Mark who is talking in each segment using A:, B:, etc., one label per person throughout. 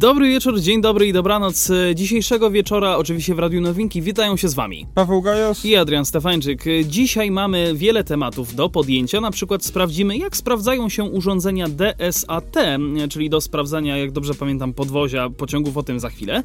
A: Dobry wieczór, dzień dobry i dobranoc. Dzisiejszego wieczora, oczywiście w Radiu Nowinki, witają się z Wami.
B: Paweł Gajos
A: i Adrian Stefańczyk. Dzisiaj mamy wiele tematów do podjęcia. Na przykład sprawdzimy, jak sprawdzają się urządzenia DSAT, czyli do sprawdzania, jak dobrze pamiętam, podwozia pociągów, o tym za chwilę.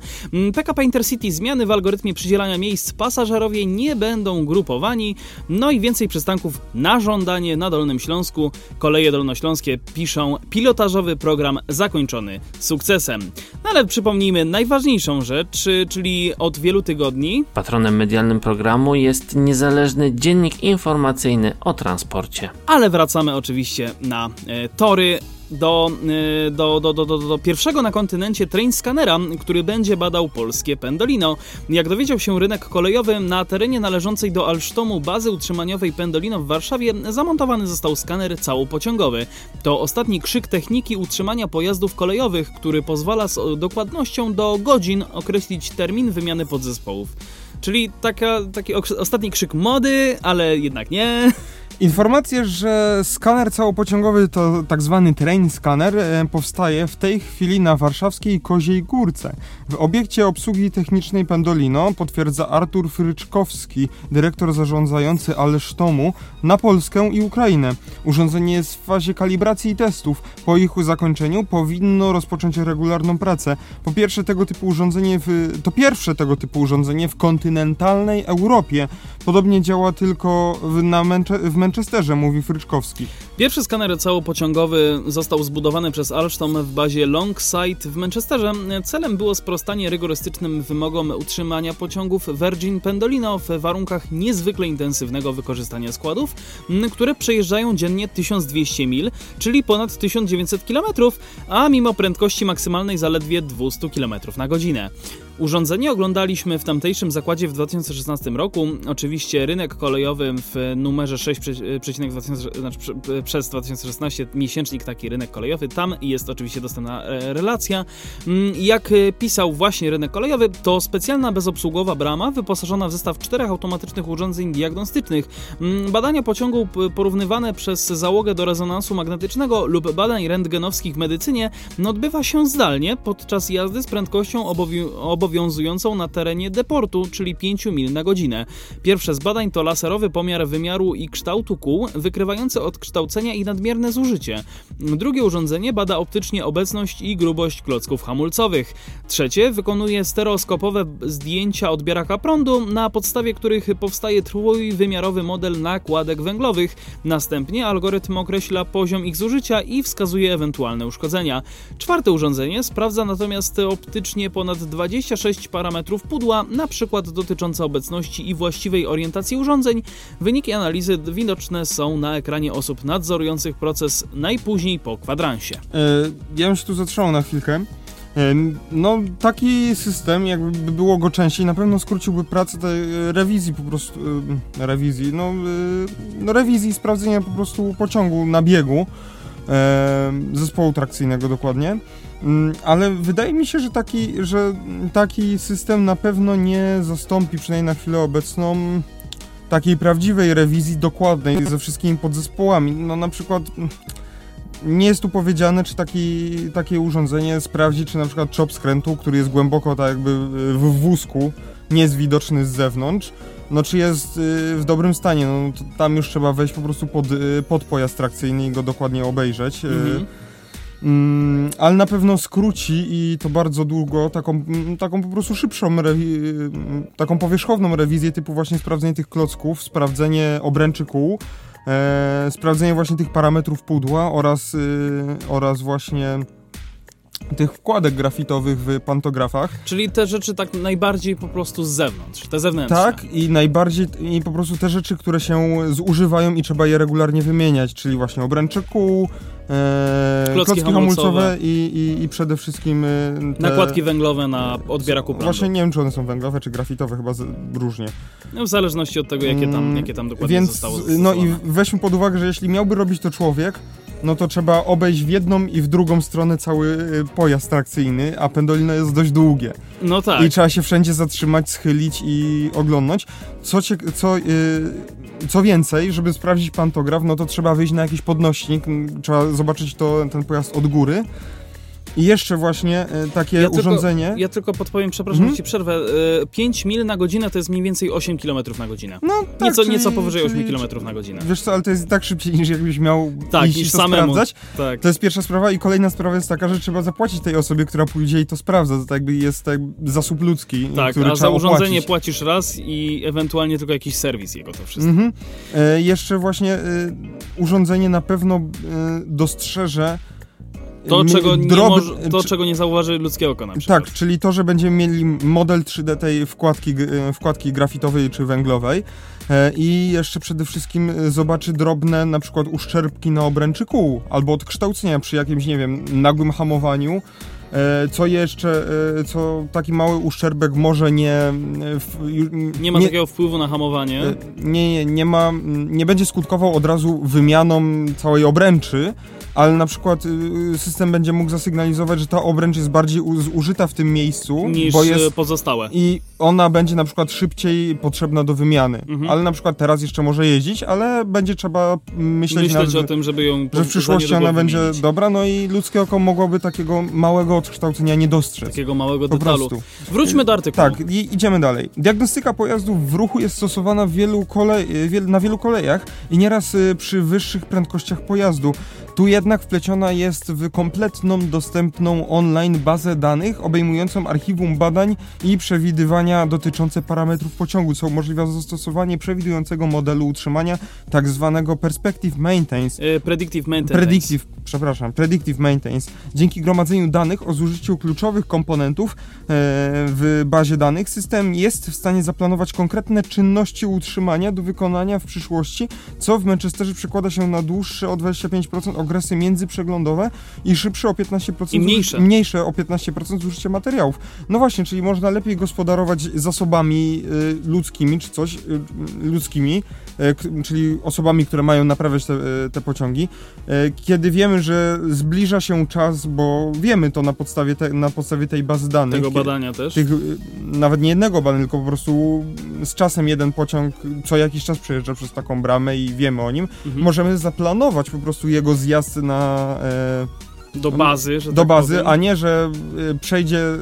A: PKP Intercity zmiany w algorytmie przydzielania miejsc pasażerowie nie będą grupowani. No i więcej przystanków na żądanie na Dolnym Śląsku. Koleje Dolnośląskie piszą pilotażowy program zakończony sukcesem. No ale przypomnijmy najważniejszą rzecz, czyli od wielu tygodni.
C: Patronem medialnym programu jest niezależny dziennik informacyjny o transporcie.
A: Ale wracamy oczywiście na e, tory do, y, do, do, do, do, do pierwszego na kontynencie train scanera, który będzie badał polskie Pendolino. Jak dowiedział się rynek kolejowy, na terenie należącej do Alsztomu bazy utrzymaniowej Pendolino w Warszawie zamontowany został skaner całopociągowy. To ostatni krzyk techniki utrzymania pojazdów kolejowych, który pozwala z dokładnością do godzin określić termin wymiany podzespołów. Czyli taka, taki ostatni krzyk mody, ale jednak nie.
B: Informacje, że skaner całopociągowy to tak zwany train scanner e, powstaje w tej chwili na warszawskiej Koziej Górce. W obiekcie obsługi technicznej Pendolino potwierdza Artur Fryczkowski, dyrektor zarządzający Alesztomu na Polskę i Ukrainę. Urządzenie jest w fazie kalibracji i testów. Po ich zakończeniu powinno rozpocząć regularną pracę. Po pierwsze tego typu urządzenie w, to pierwsze tego typu urządzenie w kontynentalnej Europie. Podobnie działa tylko w, na w Manchesterze, mówi Fryczkowski.
A: Pierwszy skaner całopociągowy został zbudowany przez Alstom w bazie Longside w Manchesterze. Celem było sprostanie rygorystycznym wymogom utrzymania pociągów Virgin Pendolino w warunkach niezwykle intensywnego wykorzystania składów, które przejeżdżają dziennie 1200 mil, czyli ponad 1900 km, a mimo prędkości maksymalnej zaledwie 200 km na godzinę. Urządzenie oglądaliśmy w tamtejszym zakładzie w 2016 roku. Oczywiście rynek kolejowy w numerze 6, znaczy przez 2016 miesięcznik taki rynek kolejowy. Tam jest oczywiście dostępna e, relacja. Mm, jak pisał właśnie rynek kolejowy, to specjalna bezobsługowa brama wyposażona w zestaw czterech automatycznych urządzeń diagnostycznych. Mm, badania pociągu porównywane przez załogę do rezonansu magnetycznego lub badań rentgenowskich w medycynie odbywa się zdalnie podczas jazdy z prędkością obowiązującą obowiązującą na terenie deportu, czyli 5 mil na godzinę. Pierwsze z badań to laserowy pomiar wymiaru i kształtu kół, wykrywający odkształcenia i nadmierne zużycie. Drugie urządzenie bada optycznie obecność i grubość klocków hamulcowych. Trzecie wykonuje stereoskopowe zdjęcia odbieraka prądu, na podstawie których powstaje trójwymiarowy model nakładek węglowych. Następnie algorytm określa poziom ich zużycia i wskazuje ewentualne uszkodzenia. Czwarte urządzenie sprawdza natomiast optycznie ponad 20 26 parametrów pudła, na przykład dotyczące obecności i właściwej orientacji urządzeń. Wyniki analizy widoczne są na ekranie osób nadzorujących proces najpóźniej po kwadransie.
B: E, ja bym się tu zatrzymał na chwilkę. E, no, taki system, jakby było go częściej, na pewno skróciłby pracę tej rewizji po prostu, e, rewizji, no, no rewizji sprawdzenia po prostu pociągu na biegu, zespołu trakcyjnego dokładnie. Mm, ale wydaje mi się, że taki, że taki system na pewno nie zastąpi, przynajmniej na chwilę obecną, takiej prawdziwej rewizji dokładnej ze wszystkimi podzespołami. No na przykład mm, nie jest tu powiedziane, czy taki, takie urządzenie sprawdzi, czy na przykład czop skrętu, który jest głęboko tak jakby w wózku, nie jest widoczny z zewnątrz, no czy jest y, w dobrym stanie. No tam już trzeba wejść po prostu pod, y, pod pojazd trakcyjny i go dokładnie obejrzeć. Y, mhm. Mm, ale na pewno skróci i to bardzo długo taką, mm, taką po prostu szybszą, mm, taką powierzchowną rewizję typu właśnie sprawdzenie tych klocków, sprawdzenie obręczy kół, e, sprawdzenie właśnie tych parametrów pudła oraz, y, oraz właśnie tych wkładek grafitowych w pantografach.
A: Czyli te rzeczy tak najbardziej po prostu z zewnątrz, te zewnętrzne.
B: Tak, i najbardziej, i po prostu te rzeczy, które się zużywają i trzeba je regularnie wymieniać, czyli właśnie obręcze kół, e,
A: Klocki
B: klocki
A: hamulcowe.
B: hamulcowe i, i, i przede wszystkim e, te...
A: Nakładki węglowe na odbieraku prądu.
B: Właśnie nie wiem, czy one są węglowe, czy grafitowe, chyba z, różnie.
A: No, w zależności od tego, jakie tam,
B: Mm,
A: jakie tam dokładnie
B: Więc,
A: zostało
B: no
A: zastosowane.
B: i weźmy pod uwagę, że jeśli miałby robić to człowiek, no to trzeba obejść w jedną i w drugą stronę cały y, pojazd trakcyjny, a pendolino jest dość długie.
A: No tak.
B: I trzeba się wszędzie zatrzymać, schylić i oglądnąć. Co, cie, co, y, co więcej, żeby sprawdzić pantograf, no to trzeba wyjść na jakiś podnośnik, m, trzeba zobaczyć to, ten pojazd od góry. I jeszcze właśnie y, takie
A: Ja tylko-
B: urządzenie.
A: Ja tylko podpowiem, przepraszam,
B: Mhm.
A: że ci przerwę. Y, 5 mil na godzinę to jest mniej więcej 8 km na godzinę.
B: no, tak,
A: Nieco,
B: czyli-
A: nieco powyżej 8
B: czyli-
A: km na godzinę.
B: Wiesz co, ale to jest tak szybciej niż jakbyś miał
A: Tak,
B: iść
A: niż
B: to
A: samemu.
B: sprawdzać.
A: Tak.
B: To jest pierwsza sprawa i kolejna sprawa jest taka, że trzeba zapłacić tej osobie, która pójdzie i to sprawdza. To tak jakby jest tak zasób ludzki,
A: Tak,
B: który
A: a za urządzenie
B: opłacić.
A: płacisz raz i ewentualnie tylko jakiś serwis jego to wszystko.
B: Mhm. E, jeszcze właśnie e, urządzenie na pewno e, dostrzeże
A: To, czego nie
B: drob-
A: może, to
B: czy-
A: czego nie zauważy ludzkie oko na przykład.
B: Tak, czyli to, że będziemy mieli model 3D tej wkładki, e, wkładki grafitowej czy węglowej e, i jeszcze przede wszystkim e, zobaczy drobne na przykład uszczerbki na obręczy kół albo odkształcenia przy jakimś, nie wiem, nagłym hamowaniu. Co jeszcze, co taki mały uszczerbek może nie...
A: Nie ma takiego wpływu na hamowanie.
B: Nie, nie, nie ma, nie będzie skutkował od razu wymianą całej obręczy, ale na przykład y, system będzie mógł zasygnalizować, że ta obręcz jest bardziej zużyta w tym miejscu,
A: niż
B: bo
A: e,
B: jest
A: pozostałe.
B: i ona będzie na przykład szybciej potrzebna do wymiany.
A: Mhm.
B: Ale na przykład teraz jeszcze może jeździć, ale będzie trzeba myśleć,
A: Myśleć
B: nad,
A: o tym, żeby ją
B: że w przyszłości ona będzie
A: wymienić.
B: dobra, no i ludzkie oko mogłoby takiego małego odkształcenia nie dostrzec.
A: Takiego małego
B: Po
A: detalu.
B: prostu.
A: Wróćmy do artykułu.
B: Tak, i idziemy dalej. Diagnostyka pojazdów w ruchu jest stosowana wielu kolej, wiel, na wielu kolejach i nieraz y, przy wyższych prędkościach pojazdu. Tu jednak wpleciona jest w kompletną, dostępną online bazę danych obejmującą archiwum badań i przewidywania dotyczące parametrów pociągu, co umożliwia zastosowanie przewidującego modelu utrzymania tak zwanego Perspective Maintenance
A: E, Predictive maintenance.
B: Predictive, przepraszam, Predictive Maintenance. Dzięki gromadzeniu danych o zużyciu kluczowych komponentów e, w bazie danych, system jest w stanie zaplanować konkretne czynności utrzymania do wykonania w przyszłości, co w Manchesterze przekłada się na dłuższe o 25% okresy międzyprzeglądowe i szybsze o 15%
A: I mniejsze.
B: mniejsze o 15% zużycie materiałów. No właśnie, czyli można lepiej gospodarować zasobami y, ludzkimi czy coś y, ludzkimi, k- czyli osobami, które mają naprawiać te, te pociągi, kiedy wiemy, że zbliża się czas, bo wiemy to na podstawie, te, na podstawie tej bazy danych.
A: Tego badania też.
B: Tych, y, nawet nie jednego badania, tylko po prostu z czasem jeden pociąg co jakiś czas przejeżdża przez taką bramę i wiemy o nim.
A: Mhm.
B: Możemy zaplanować po prostu jego zjazd na, e,
A: Do bazy, że
B: do
A: tak
B: bazy,
A: powiem.
B: a nie, że y, przejdzie y,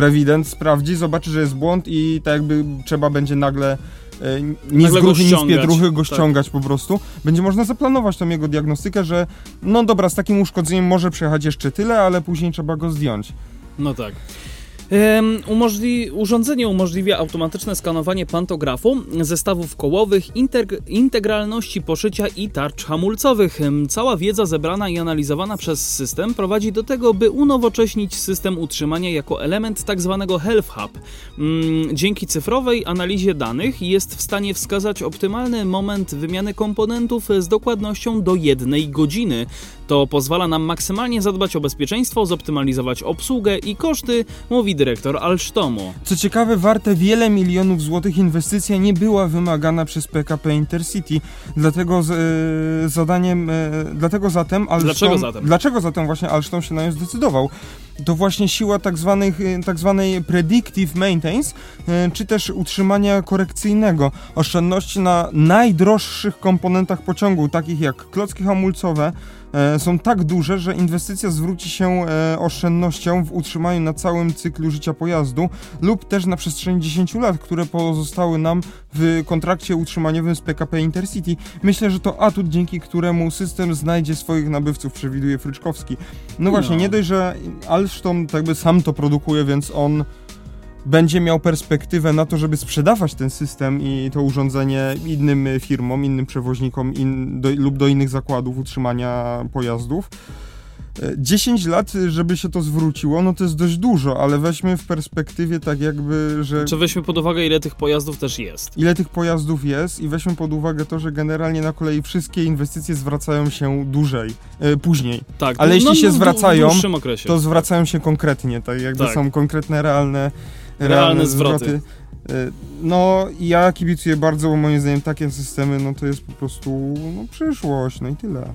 B: rewident, sprawdzi, zobaczy, że jest błąd i tak jakby trzeba będzie nagle y, ni z gruchy, ni z pietruchy go
A: Tak.
B: ściągać po prostu. Będzie można zaplanować tą jego diagnostykę, że no dobra, z takim uszkodzeniem może przejechać jeszcze tyle, ale później trzeba go zdjąć.
A: No tak. Umożli... Urządzenie umożliwia automatyczne skanowanie pantografu, zestawów kołowych, integ- integralności poszycia i tarcz hamulcowych. Cała wiedza zebrana i analizowana przez system prowadzi do tego, by unowocześnić system utrzymania jako element tzw. Health Hub. Mm, Dzięki cyfrowej analizie danych jest w stanie wskazać optymalny moment wymiany komponentów z dokładnością do jednej godziny. To pozwala nam maksymalnie zadbać o bezpieczeństwo, zoptymalizować obsługę i koszty, mówi dyrektor Alstomu.
B: Co ciekawe, warte wiele milionów złotych inwestycja nie była wymagana przez PKP Intercity, dlatego z, e, zadaniem, e, dlatego zatem Alstom,
A: Dlaczego zatem?
B: Dlaczego zatem właśnie Alstom się na nią zdecydował? To właśnie siła tak, zwanych, e, tak zwanej predictive maintenance, e, czy też utrzymania korekcyjnego. Oszczędności na najdroższych komponentach pociągu, takich jak klocki hamulcowe, e, są tak duże, że inwestycja zwróci się e, oszczędnością w utrzymaniu na całym cyklu życia pojazdu lub też na przestrzeni 10 lat, które pozostały nam w kontrakcie utrzymaniowym z PKP Intercity. Myślę, że to atut, dzięki któremu system znajdzie swoich nabywców, przewiduje Fryczkowski. No właśnie,
A: No.
B: nie dość, że Alstom tak jakby sam to produkuje, więc on będzie miał perspektywę na to, żeby sprzedawać ten system i to urządzenie innym firmom, innym przewoźnikom in, do, lub do innych zakładów utrzymania pojazdów. 10 lat, żeby się to zwróciło, no to jest dość dużo, ale weźmy w perspektywie tak jakby, że...
A: Czy weźmy pod uwagę, ile tych pojazdów też jest?
B: Ile tych pojazdów jest i weźmy pod uwagę to, że generalnie na kolei wszystkie inwestycje zwracają się dłużej, e, później.
A: Tak.
B: Ale jeśli
A: no,
B: się
A: w-
B: zwracają. To zwracają się konkretnie, tak jakby
A: Tak.
B: są konkretne, realne,
A: Realne zwroty.
B: E, No ja kibicuję bardzo, bo moim zdaniem takie systemy, no to jest po prostu no, przyszłość, no i tyle.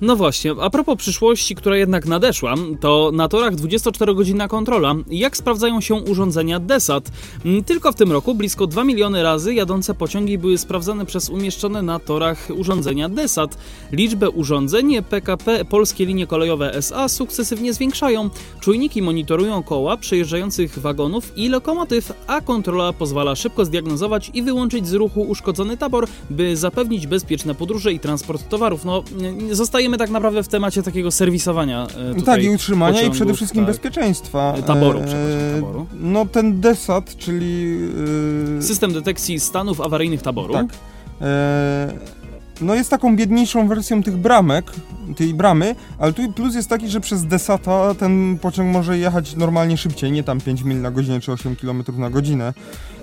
A: No właśnie, a propos przyszłości, która jednak nadeszła, to na torach 24-godzinna kontrola. Jak sprawdzają się urządzenia DESAT? Mm, Tylko w tym roku blisko 2 miliony razy jadące pociągi były sprawdzane przez umieszczone na torach urządzenia DESAT. Liczbę urządzeń PKP Polskie Linie Kolejowe SA sukcesywnie zwiększają. Czujniki monitorują koła przejeżdżających wagonów i lokomotyw, a kontrola pozwala szybko zdiagnozować i wyłączyć z ruchu uszkodzony tabor, by zapewnić bezpieczne podróże i transport towarów. No, nie- zostajemy tak naprawdę w temacie takiego serwisowania. e, Tutaj
B: tak, i utrzymania i
A: pociągów,
B: przede wszystkim
A: tak.
B: bezpieczeństwa.
A: Taboru,
B: E,
A: przepraszam, taboru.
B: No ten DESAT, czyli... e,
A: System detekcji stanów awaryjnych taboru.
B: Tak. E, no jest taką biedniejszą wersją tych bramek, tej bramy, ale tu plus jest taki, że przez Desata ten pociąg może jechać normalnie szybciej, nie tam 5 mil na godzinę czy 8 km na godzinę,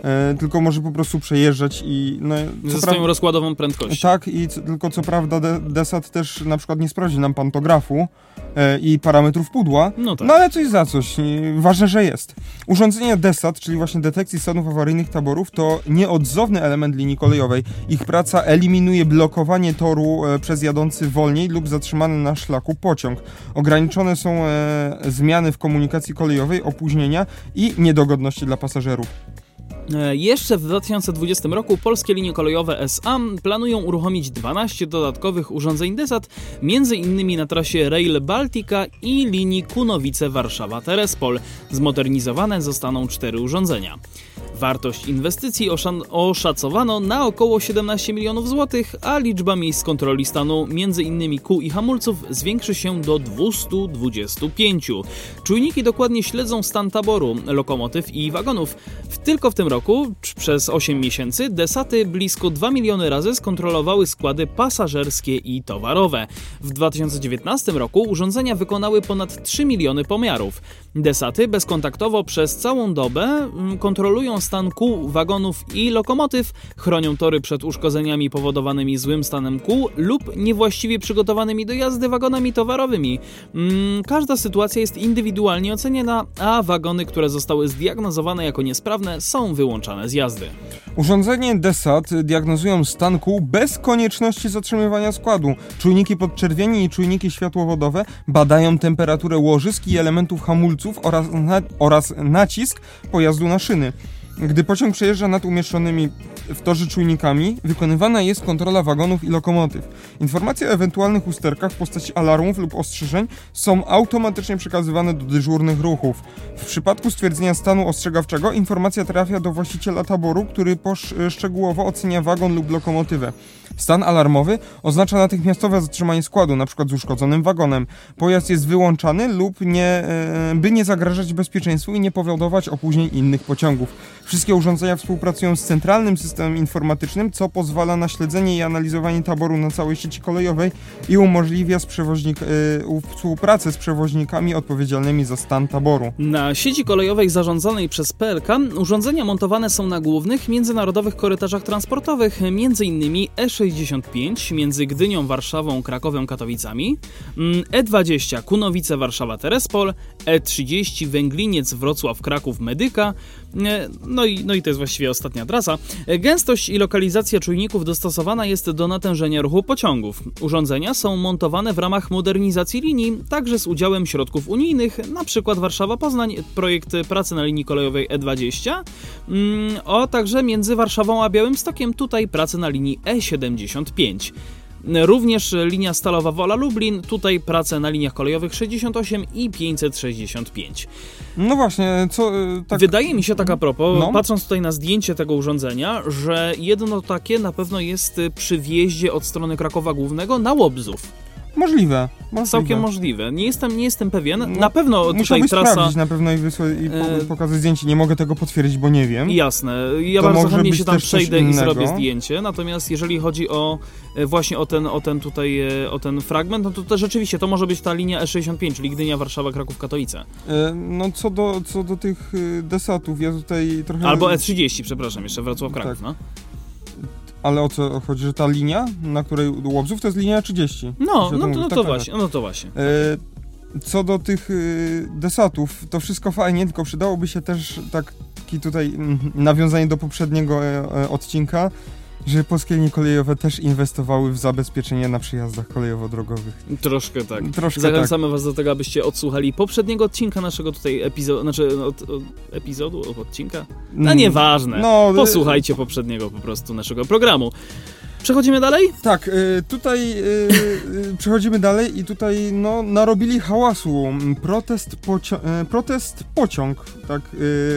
B: e, tylko może po prostu przejeżdżać i no,
A: Ze swoją rozkładową prędkością.
B: tak, i co, tylko co prawda de, Desat też na przykład nie sprawdzi nam pantografu e, i parametrów pudła,
A: No tak.
B: no ale coś za coś, ważne, że jest. Urządzenie DESAT, czyli właśnie detekcji stanów awaryjnych taborów, to nieodzowny element linii kolejowej. Ich praca eliminuje blokowanie toru e, przez jadący wolniej lub zatrzymany na szlaku pociąg. Ograniczone są e, zmiany w komunikacji kolejowej, opóźnienia i niedogodności dla pasażerów.
A: E, Jeszcze w 2020 roku Polskie Linie Kolejowe SA planują uruchomić 12 dodatkowych urządzeń DESAT, innymi na trasie Rail Baltica i linii Kunowice-Warszawa-Terespol. Zmodernizowane zostaną cztery urządzenia. Wartość inwestycji oszacowano na około 17 milionów złotych, a liczba miejsc kontroli stanu m.in. kół i hamulców zwiększy się do 225. Czujniki dokładnie śledzą stan taboru, lokomotyw i wagonów. Tylko w tym roku, c- przez 8 miesięcy, desaty blisko 2 miliony razy skontrolowały składy pasażerskie i towarowe. W 2019 roku urządzenia wykonały ponad 3 miliony pomiarów. Desaty bezkontaktowo przez całą dobę mm, kontrolują stan kół, wagonów i lokomotyw, chronią tory przed uszkodzeniami powodowanymi złym stanem kół lub niewłaściwie przygotowanymi do jazdy wagonami towarowymi. Mm, Każda sytuacja jest indywidualnie oceniana, a wagony, które zostały zdiagnozowane jako niesprawne, są wyłączane z jazdy.
B: Urządzenie DESAT diagnozują stan kół bez konieczności zatrzymywania składu. Czujniki podczerwieni i czujniki światłowodowe badają temperaturę łożysk i elementów hamulców oraz, na, oraz nacisk pojazdu na szyny. Gdy pociąg przejeżdża nad umieszczonymi w torze czujnikami, wykonywana jest kontrola wagonów i lokomotyw. Informacje o ewentualnych usterkach w postaci alarmów lub ostrzeżeń są automatycznie przekazywane do dyżurnych ruchów. W przypadku stwierdzenia stanu ostrzegawczego informacja trafia do właściciela taboru, który posz- szczegółowo ocenia wagon lub lokomotywę. Stan alarmowy oznacza natychmiastowe zatrzymanie składu, np. z uszkodzonym wagonem. Pojazd jest wyłączany lub nie, e, by nie zagrażać bezpieczeństwu i nie powodować opóźnień innych pociągów. Wszystkie urządzenia współpracują z centralnym systemem informatycznym, co pozwala na śledzenie i analizowanie taboru na całej sieci kolejowej i umożliwia z przewoźnik, e, współpracę z przewoźnikami odpowiedzialnymi za stan taboru.
A: Na sieci kolejowej zarządzanej przez PLK urządzenia montowane są na głównych międzynarodowych korytarzach transportowych, m.in. E65 między Gdynią, Warszawą, Krakowem, Katowicami, mm, E20 Kunowice, Warszawa, Terespol, E30 Węgliniec, Wrocław, Kraków, Medyka, no i, no i to jest właściwie ostatnia trasa. E, Gęstość i lokalizacja czujników dostosowana jest do natężenia ruchu pociągów. Urządzenia są montowane w ramach modernizacji linii, także z udziałem środków unijnych, np. Warszawa-Poznań, projekt pracy na linii kolejowej E20, mm, o także między Warszawą a Białymstokiem, tutaj prace na linii E75. Również linia stalowa Wola Lublin, tutaj prace na liniach kolejowych 68 i 565.
B: No właśnie, co e, tak...
A: Wydaje mi się tak a propos,
B: No.
A: patrząc tutaj na zdjęcie tego urządzenia, że jedno takie na pewno jest y, przy wjeździe od strony Krakowa Głównego na Łobzów.
B: Możliwe. możliwe.
A: Całkiem możliwe. Nie jestem, nie jestem pewien.
B: No,
A: na pewno tutaj
B: Musiałbyś
A: trasa...
B: sprawdzić na pewno i, wysła- i po,
A: E,
B: pokazać zdjęcie. Nie mogę tego potwierdzić, bo nie wiem.
A: Jasne. Ja
B: To
A: bardzo chętnie się tam przejdę i zrobię zdjęcie. Natomiast jeżeli chodzi o e, właśnie o ten, o ten tutaj, e, o ten fragment, no to, to rzeczywiście to może być ta linia E65, czyli Gdynia, Warszawa, Kraków, Katowice.
B: No co do, co do tych y, desatów, ja tutaj trochę...
A: Albo E30, przepraszam, jeszcze Wrocław, Kraków,
B: Tak.
A: no.
B: Ale o co chodzi, że ta linia, na której Łobzów, to jest linia 30.
A: No,
B: Że
A: no,
B: to-
A: to, no
B: tak,
A: to
B: tak,
A: właśnie, no to właśnie.
B: E, Co do tych y, desatów, to wszystko fajnie, tylko przydałoby się też taki tutaj mm, nawiązanie do poprzedniego e, e, odcinka, że polskie linie kolejowe też inwestowały w zabezpieczenie na przyjazdach kolejowo-drogowych.
A: Troszkę tak.
B: Troszkę
A: Zachęcamy was do tego, abyście odsłuchali poprzedniego odcinka naszego tutaj epizodu, znaczy od, od, epizodu, od odcinka?
B: tak.
A: No nieważne.
B: No, e,
A: Posłuchajcie poprzedniego po prostu naszego programu. Przechodzimy dalej?
B: Tak, y, tutaj y, y, przechodzimy dalej i tutaj no, narobili hałasu. Protest, pocio- e, protest pociąg, tak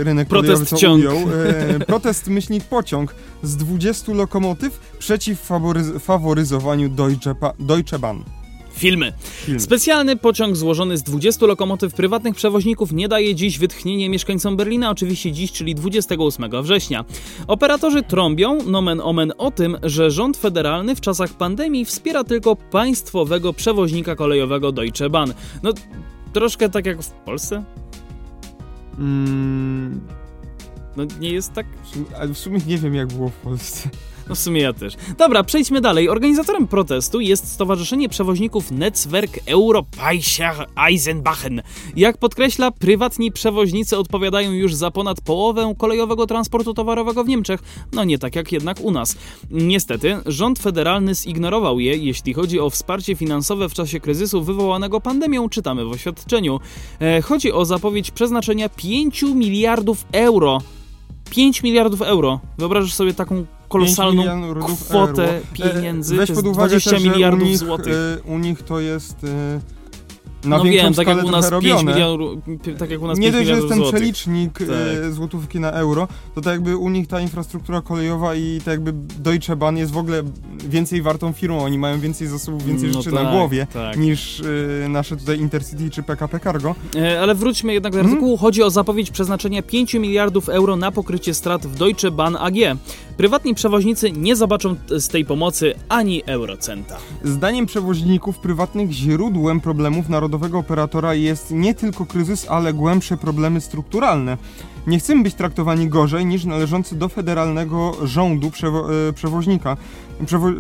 B: rynek
A: Protest ciąg.
B: ujął. E, Protest myślnik pociąg z 20 lokomotyw przeciw faworyz- faworyzowaniu Deutsche, Pa- Deutsche Bahn.
A: Filmy.
B: Film.
A: Specjalny pociąg złożony z 20 lokomotyw prywatnych przewoźników nie daje dziś wytchnienie mieszkańcom Berlina, oczywiście dziś, czyli 28 września. Operatorzy trąbią, nomen omen, o tym, że rząd federalny w czasach pandemii wspiera tylko państwowego przewoźnika kolejowego Deutsche Bahn. No, troszkę tak jak w Polsce.
B: Mm,
A: No, nie jest tak?
B: ale w sumie nie wiem jak było w Polsce.
A: No w sumie ja też. Dobra, przejdźmy dalej. Organizatorem protestu jest Stowarzyszenie Przewoźników Netzwerk Europäischer Eisenbachen. Jak podkreśla, prywatni przewoźnicy odpowiadają już za ponad połowę kolejowego transportu towarowego w Niemczech. No nie tak jak jednak u nas. Niestety, rząd federalny zignorował je, jeśli chodzi o wsparcie finansowe w czasie kryzysu wywołanego pandemią, czytamy w oświadczeniu. E, chodzi o zapowiedź przeznaczenia 5 miliardów euro 5 miliardów euro. Wyobrażasz sobie taką kolosalną
B: 5 milionów
A: kwotę
B: euro.
A: pieniędzy,
B: E, Weź
A: to
B: pod uwagę
A: 20
B: też, że
A: miliardów
B: u nich,
A: złotych.
B: e, u nich to jest e, na
A: no wiem, tak jak u nas
B: trochę
A: 5
B: robione.
A: milionów, tak jak u nas
B: nie
A: 5
B: dość, że jest ten
A: złotych.
B: przelicznik
A: Tak.
B: złotówki na euro, to tak jakby u nich ta infrastruktura kolejowa i tak jakby Deutsche Bahn jest w ogóle więcej wartą firmą, oni mają więcej zasobów, więcej
A: No
B: rzeczy
A: tak,
B: na głowie
A: tak.
B: niż e, nasze tutaj Intercity czy PKP Cargo.
A: E, Ale wróćmy jednak do
B: Mhm.
A: artykułu. Chodzi o zapowiedź przeznaczenia 5 miliardów euro na pokrycie strat w Deutsche Bahn AG. Prywatni przewoźnicy nie zobaczą z tej pomocy ani eurocenta.
B: Zdaniem przewoźników prywatnych źródłem problemów narodowego operatora jest nie tylko kryzys, ale głębsze problemy strukturalne. Nie chcemy być traktowani gorzej niż należący do federalnego rządu przewo- e, przewoźnika, przewo-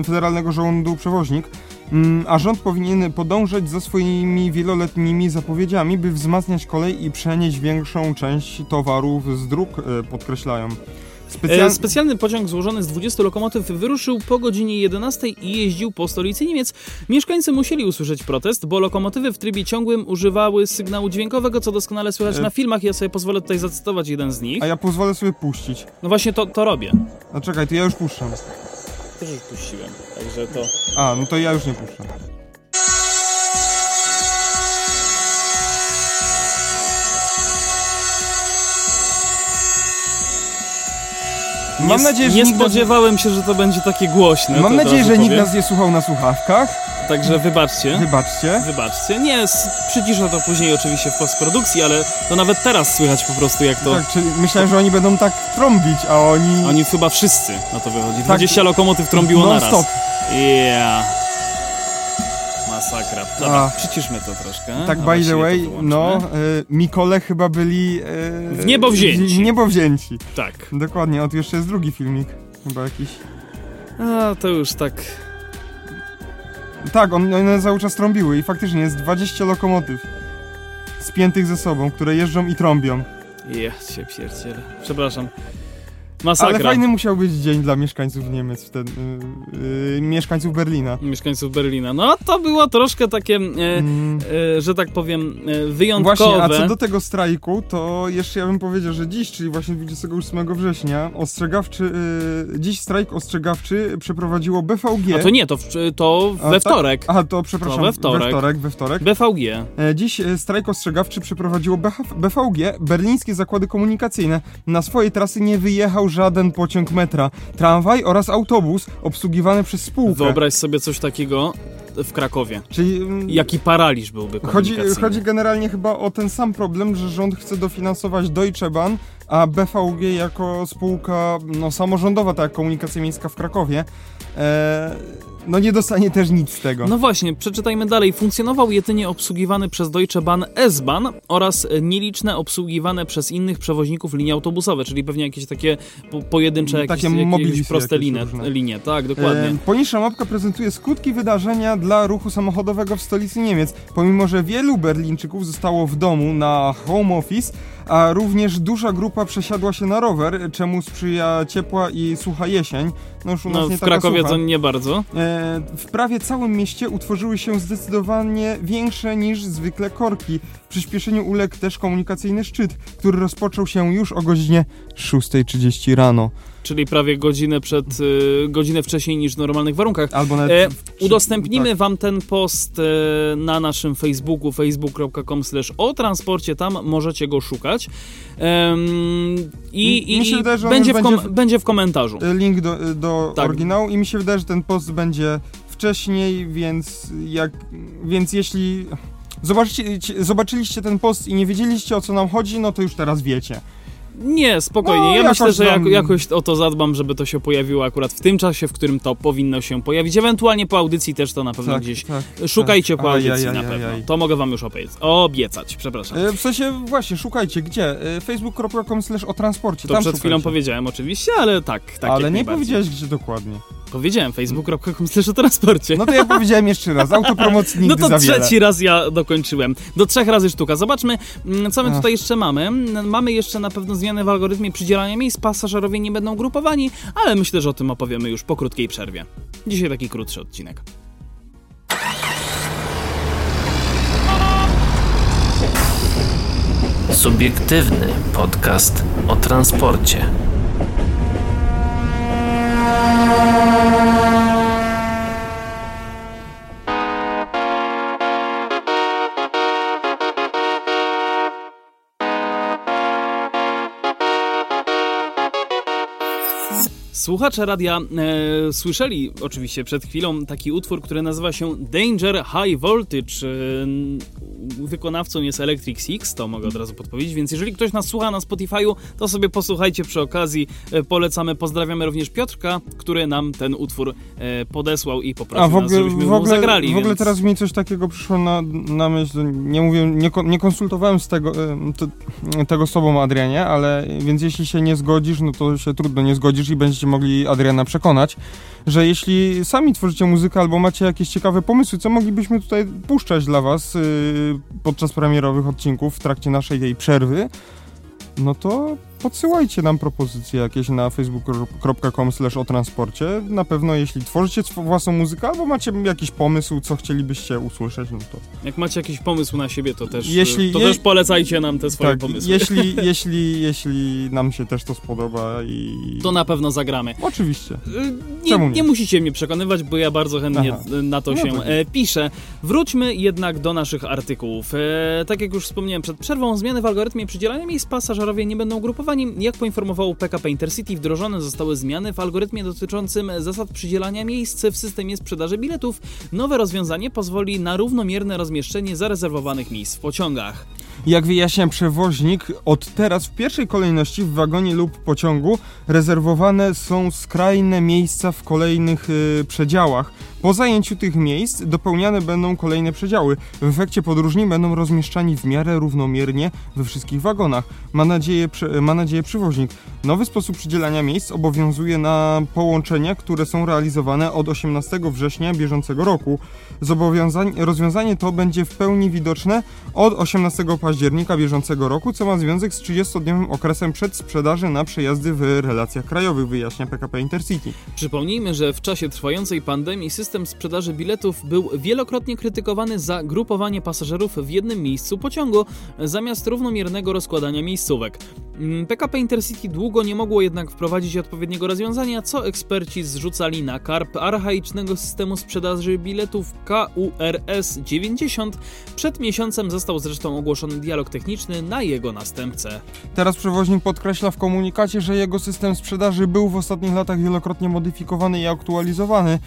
B: e, federalnego rządu przewoźnik, Mm, a rząd powinien podążać za swoimi wieloletnimi zapowiedziami, by wzmacniać kolej i przenieść większą część towarów z dróg, e, podkreślają. Specjal...
A: E, Specjalny pociąg złożony z 20 lokomotyw wyruszył po godzinie 11 i jeździł po stolicy Niemiec. Mieszkańcy musieli usłyszeć protest, bo lokomotywy w trybie ciągłym używały sygnału dźwiękowego, co doskonale słychać
B: E,
A: na filmach. Ja sobie pozwolę tutaj zacytować jeden z nich.
B: A ja pozwolę sobie puścić.
A: No właśnie to, to robię.
B: A czekaj, to ja już puszczam.
A: Też już puściłem, także to...
B: A, no to ja już nie puszczam. Mam
A: nie,
B: nadzieję, że
A: nie
B: nikt nas,
A: spodziewałem się, że to będzie takie głośne.
B: mam
A: to od
B: nadzieję,
A: razu
B: że nikt
A: powiem.
B: nas nie słuchał na słuchawkach.
A: Także wybaczcie.
B: Wybaczcie.
A: Wybaczcie. Nie, s- przyciszę to później oczywiście w postprodukcji, ale to nawet teraz słychać po prostu jak to...
B: Tak, czyli myślałem, że oni będą tak trąbić, a oni...
A: Oni chyba wszyscy na to wychodzi.
B: Tak,
A: 20 lokomotyw trąbiło naraz.
B: stop.
A: Yeah. Masakra. Dobra,
B: A.
A: przyciszmy to troszkę.
B: Tak, by the way, no, y, Mikole chyba byli... y,
A: W niebo wzięci.
B: W niebo wzięci.
A: Tak.
B: Dokładnie, od jeszcze jest drugi filmik. Chyba jakiś...
A: A, to już tak...
B: Tak, on- one cały czas trąbiły i faktycznie jest 20 lokomotyw spiętych ze sobą, które jeżdżą i trąbią.
A: Ja się pierdzielę. Przepraszam. Masakra.
B: Ale fajny musiał być dzień dla mieszkańców Niemiec wtedy, yy, yy, mieszkańców Berlina.
A: Mieszkańców Berlina. No, to było troszkę takie, e,
B: Mm.
A: e, że tak powiem, e, wyjątkowe.
B: Właśnie, a co do tego strajku, to jeszcze ja bym powiedział, że dziś, czyli właśnie 28 września, ostrzegawczy, yy, dziś strajk ostrzegawczy przeprowadziło BVG.
A: A to nie, to, w, to
B: A,
A: we
B: tak?
A: wtorek.
B: Aha, to przepraszam,
A: To we wtorek.
B: we wtorek, we wtorek.
A: BVG.
B: Dziś strajk ostrzegawczy przeprowadziło BVG, berlińskie zakłady komunikacyjne. Na swojej trasy nie wyjechał żaden pociąg metra, tramwaj oraz autobus obsługiwany przez spółkę.
A: Wyobraź sobie coś takiego. w Krakowie.
B: Czyli... mm,
A: Jaki paraliż byłby
B: Chodzi, chodzi generalnie chyba o ten sam problem, że rząd chce dofinansować Deutsche Bahn, a BVG jako spółka no, samorządowa, tak jak komunikacja miejska w Krakowie, e, no nie dostanie też nic z tego.
A: No właśnie, przeczytajmy dalej. Funkcjonował jedynie obsługiwany przez Deutsche Bahn S-Bahn oraz nieliczne obsługiwane przez innych przewoźników linie autobusowe, czyli pewnie jakieś takie po, pojedyncze, jakieś,
B: Takie
A: jakieś proste
B: jakieś
A: linie, linie. Tak, dokładnie.
B: E, Poniższa mapka prezentuje skutki wydarzenia dla ruchu samochodowego w stolicy Niemiec. Pomimo, że wielu Berlińczyków zostało w domu na home office, a również duża grupa przesiadła się na rower, czemu sprzyja ciepła i sucha jesień. No już u nas
A: No,
B: nie
A: w Krakowie
B: sucha.
A: to nie bardzo.
B: E, W prawie całym mieście utworzyły się zdecydowanie większe niż zwykle korki. Przyspieszeniu uległ też komunikacyjny szczyt, który rozpoczął się już o godzinie 6.30 rano.
A: Czyli prawie godzinę przed, y, godzinę wcześniej niż w normalnych warunkach.
B: Albo nawet...
A: E, udostępnimy
B: tak.
A: wam ten post e, na naszym Facebooku, facebook.com o transporcie, tam możecie go szukać. I
B: Mi
A: i, i
B: wydaje,
A: będzie, w
B: będzie w-
A: będzie w komentarzu.
B: E, link do, do
A: Tak.
B: oryginału i mi się wydaje, że ten post będzie wcześniej, więc jak, więc jeśli zobaczycie, zobaczyliście ten post i nie wiedzieliście o co nam chodzi, no to już teraz wiecie.
A: Nie, spokojnie.
B: No,
A: ja myślę, że jak, jakoś o to zadbam, żeby to się pojawiło akurat w tym czasie, w którym to powinno się pojawić. Ewentualnie po audycji też to na pewno
B: Tak,
A: gdzieś.
B: tak,
A: Szukajcie
B: tak.
A: po audycji
B: aj,
A: na pewno.
B: aj.
A: To mogę wam już obiec- obiecać, przepraszam.
B: E, W sensie właśnie, szukajcie, gdzie? E, facebook.com slash o transporcie,
A: To
B: tam
A: przed chwilą
B: szukajcie.
A: powiedziałem oczywiście, ale tak, tak
B: Ale nie powiedziałeś gdzie dokładnie.
A: Powiedziałem facebook.com o transporcie.
B: No to ja powiedziałem jeszcze raz, autopromocji
A: No
B: nigdy
A: to
B: za wiele.
A: trzeci raz ja dokończyłem. Do trzech razy sztuka. Zobaczmy, mm, co my
B: Ach.
A: tutaj jeszcze mamy. Mamy jeszcze na pewno zmiany w algorytmie przydzielania miejsc. Pasażerowie nie będą grupowani, ale myślę, że o tym opowiemy już po krótkiej przerwie. Dzisiaj taki krótszy odcinek.
C: Subiektywny podcast o transporcie.
A: Słuchacze radia e, słyszeli oczywiście przed chwilą taki utwór, który nazywa się Danger High Voltage. E, wykonawcą jest Electric Six, to mogę od razu podpowiedzieć, więc jeżeli ktoś nas słucha na Spotify'u, to sobie posłuchajcie przy okazji. E, polecamy, pozdrawiamy również Piotrka, który nam ten utwór e, podesłał i poprosił
B: A w
A: nas,
B: ogóle,
A: żebyśmy
B: w ogóle,
A: zagrali.
B: w ogóle
A: więc...
B: teraz mi coś takiego przyszło na, na myśl, nie mówię, nie, nie konsultowałem z tego, to, tego z tobą Adrianie, ale więc jeśli się nie zgodzisz, no to się trudno nie zgodzisz i będziecie mogli Adriana przekonać, że jeśli sami tworzycie muzykę albo macie jakieś ciekawe pomysły, co moglibyśmy tutaj puszczać dla was yy, podczas premierowych odcinków w trakcie naszej tej przerwy, no to podsyłajcie nam propozycje jakieś na facebook.com o transporcie. Na pewno jeśli tworzycie własną muzykę albo macie jakiś pomysł, co chcielibyście usłyszeć, no to
A: Jak macie jakiś pomysł na siebie, to też,
B: Jeśli-
A: to
B: je-
A: też polecajcie nam te swoje
B: tak,
A: pomysły.
B: jeśli, jeśli, jeśli nam się też to spodoba i...
A: To na pewno zagramy.
B: Oczywiście.
A: Y, Nie, nie?
B: nie?
A: musicie mnie przekonywać, bo ja bardzo chętnie
B: Aha.
A: y, na to
B: No
A: się e, piszę. Wróćmy jednak do naszych artykułów. E, tak jak już wspomniałem przed przerwą, zmiany w algorytmie przydzielania miejsc pasażerowie nie będą Jak poinformowało PKP Intercity, wdrożone zostały zmiany w algorytmie dotyczącym zasad przydzielania miejsc w systemie sprzedaży biletów. Nowe rozwiązanie pozwoli na równomierne rozmieszczenie zarezerwowanych miejsc w pociągach.
B: Jak wyjaśnia przewoźnik, od teraz w pierwszej kolejności w wagonie lub pociągu rezerwowane są skrajne miejsca w kolejnych y, przedziałach. Po zajęciu tych miejsc dopełniane będą kolejne przedziały. W efekcie podróżni będą rozmieszczani w miarę równomiernie we wszystkich wagonach. Ma nadzieję, ma nadzieję przewoźnik. Nowy sposób przydzielania miejsc obowiązuje na połączenia, które są realizowane od 18 września bieżącego roku. Rozwiązanie to będzie w pełni widoczne od 18 października bieżącego roku, co ma związek z 30-dniowym okresem przedsprzedaży na przejazdy w relacjach krajowych, wyjaśnia PKP Intercity.
A: Przypomnijmy, że w czasie trwającej pandemii system sprzedaży biletów był wielokrotnie krytykowany za grupowanie pasażerów w jednym miejscu pociągu zamiast równomiernego rozkładania miejscówek. Mm, PKP Intercity długo nie mogło jednak wprowadzić odpowiedniego rozwiązania, co eksperci zrzucali na karp archaicznego systemu sprzedaży biletów KURS 90. Przed miesiącem został zresztą ogłoszony dialog techniczny na jego następcę.
B: Teraz przewoźnik podkreśla w komunikacie, że jego system sprzedaży był w ostatnich latach wielokrotnie modyfikowany i aktualizowany.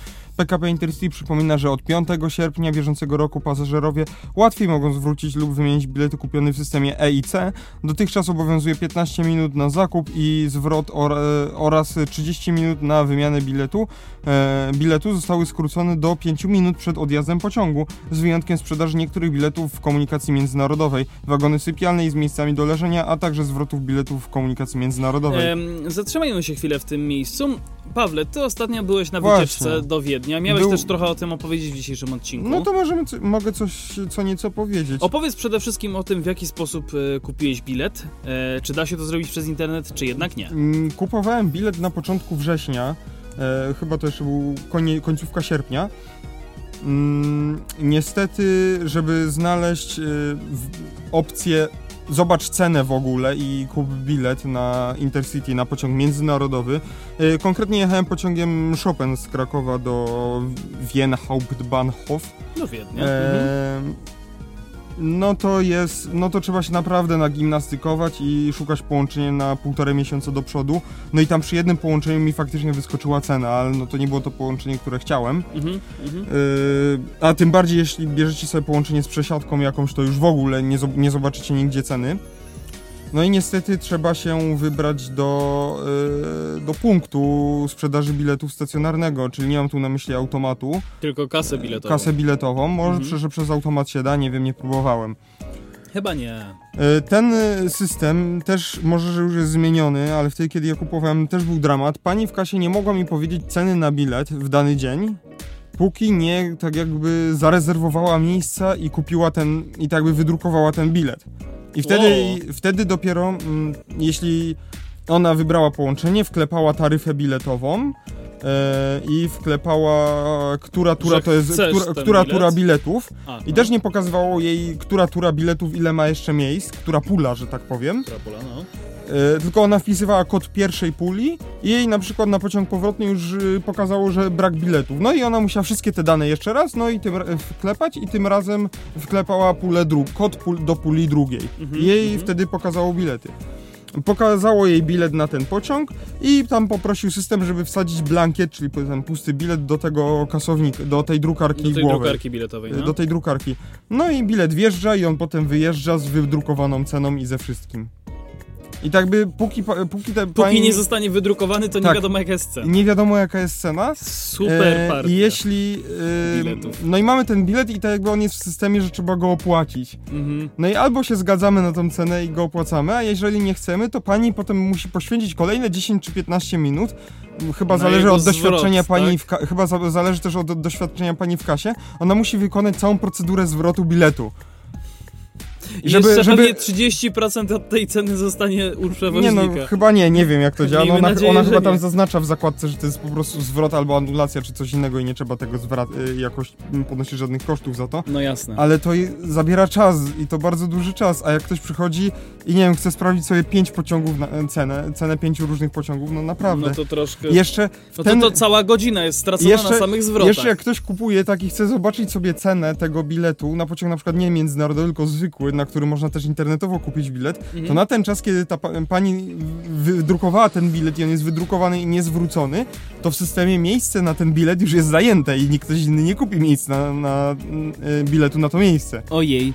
B: PKP Intercity przypomina, że od 5 sierpnia bieżącego roku pasażerowie łatwiej mogą zwrócić lub wymienić bilety kupione w systemie EIC. Dotychczas obowiązuje 15 minut na zakup i zwrot oraz 30 minut na wymianę biletu. E, biletu zostały skrócone do 5 minut przed odjazdem pociągu, z wyjątkiem sprzedaży niektórych biletów w komunikacji międzynarodowej, wagony sypialnej z miejscami do leżenia, a także zwrotów biletów w komunikacji międzynarodowej.
A: Ehm, zatrzymajmy się chwilę w tym miejscu. Pawle, ty ostatnio byłeś na wycieczce Właśnie. do Wiednia. Miałeś Był... też trochę o tym opowiedzieć w dzisiejszym odcinku.
B: No to możemy, mogę coś, co nieco powiedzieć.
A: Opowiedz przede wszystkim o tym, w jaki sposób e, kupiłeś bilet. E, czy da się to zrobić przez internet, czy jednak nie?
B: Mm, kupowałem bilet na początku września. E, chyba to jeszcze był konie, końcówka sierpnia. Mm, niestety, żeby znaleźć e, opcję zobacz cenę w ogóle i kup bilet na Intercity, na pociąg międzynarodowy. E, konkretnie jechałem pociągiem Chopin z Krakowa do Wien Hauptbahnhof.
A: Do Wiednia. E, mhm
B: no to jest, no to trzeba się naprawdę nagimnastykować i szukać połączenia na półtorej miesiąca do przodu. No i tam przy jednym połączeniu mi faktycznie wyskoczyła cena, ale no to nie było to połączenie, które chciałem. Mhm, mhm. Yy, a tym bardziej jeśli bierzecie sobie połączenie z przesiadką jakąś, to już w ogóle nie, nie zobaczycie nigdzie ceny. No i niestety trzeba się wybrać do, yy, do punktu sprzedaży biletów stacjonarnego, czyli nie mam tu na myśli automatu.
A: Tylko kasę biletową.
B: Kasę biletową. Może mhm. że przez automat się da, nie wiem, nie próbowałem.
A: Chyba nie.
B: Yy, ten system też może, że już jest zmieniony, ale wtedy, kiedy ja kupowałem, też był dramat. Pani w kasie nie mogła mi powiedzieć ceny na bilet w dany dzień, póki nie tak jakby zarezerwowała miejsca i kupiła ten, i tak jakby wydrukowała ten bilet. I wtedy, wtedy dopiero, mm, jeśli ona wybrała połączenie, wklepała taryfę biletową e, i wklepała, która tura to jest, która, która tura biletów. A, I no. też nie pokazywało jej, która tura biletów, ile ma jeszcze miejsc, która pula, że tak powiem.
A: Która pula, no.
B: E, tylko ona wpisywała kod pierwszej puli i jej na przykład na pociąg powrotny już y, pokazało, że brak biletów. No i ona musiała wszystkie te dane jeszcze raz, no i tym wklepać i tym razem wklepała pulę dru- kod pul do puli drugiej. Mhm, jej mhm. wtedy pokazało bilety. Pokazało jej bilet na ten pociąg i tam poprosił system, żeby wsadzić blankiet, czyli ten pusty bilet do tego kasownika, do tej drukarki
A: Do tej
B: głowy,
A: drukarki biletowej, no?
B: Do tej drukarki. No i bilet wjeżdża i on potem wyjeżdża z wydrukowaną ceną i ze wszystkim. I tak by póki, póki te
A: Póki pani... nie zostanie wydrukowany, to tak, nie wiadomo jaka jest cena.
B: Nie wiadomo jaka jest cena.
A: Super e,
B: I jeśli... E, no i mamy ten bilet i tak jakby on jest w systemie, że trzeba go opłacić. Mhm. No i albo się zgadzamy na tą cenę i go opłacamy, a jeżeli nie chcemy, to pani potem musi poświęcić kolejne 10 czy 15 minut chyba na zależy od doświadczenia zwrot, pani tak? w chyba za zależy też od doświadczenia pani w kasie. Ona musi wykonać całą procedurę zwrotu biletu.
A: Żeby, Jeszcze żeby... 30% od tej ceny zostanie u przewoźnika.
B: Nie no, chyba nie, nie wiem jak to działa. No, ona, nadzieję, ona chyba tam zaznacza w zakładce, że to jest po prostu zwrot albo anulacja, czy coś innego i nie trzeba tego y, jakoś ponosić żadnych kosztów za to.
A: No jasne.
B: Ale to zabiera czas i to bardzo duży czas, a jak ktoś przychodzi i nie wiem, chce sprawdzić sobie pięć pociągów na e, cenę, cenę pięciu różnych pociągów, no naprawdę.
A: No to troszkę...
B: Jeszcze
A: no ten... to, to cała godzina jest stracona jeszcze, na samych zwrotach.
B: Jeszcze jak ktoś kupuje tak i chce zobaczyć sobie cenę tego biletu na pociąg na przykład nie międzynarodowy, tylko zwykły, na który można też internetowo kupić bilet, mhm. to na ten czas, kiedy ta pani wydrukowała ten bilet i on jest wydrukowany i niezwrócony, to w systemie miejsce na ten bilet już jest zajęte i nikt ktoś inny nie kupi miejsca na, na, y, biletu na to miejsce.
A: Ojej.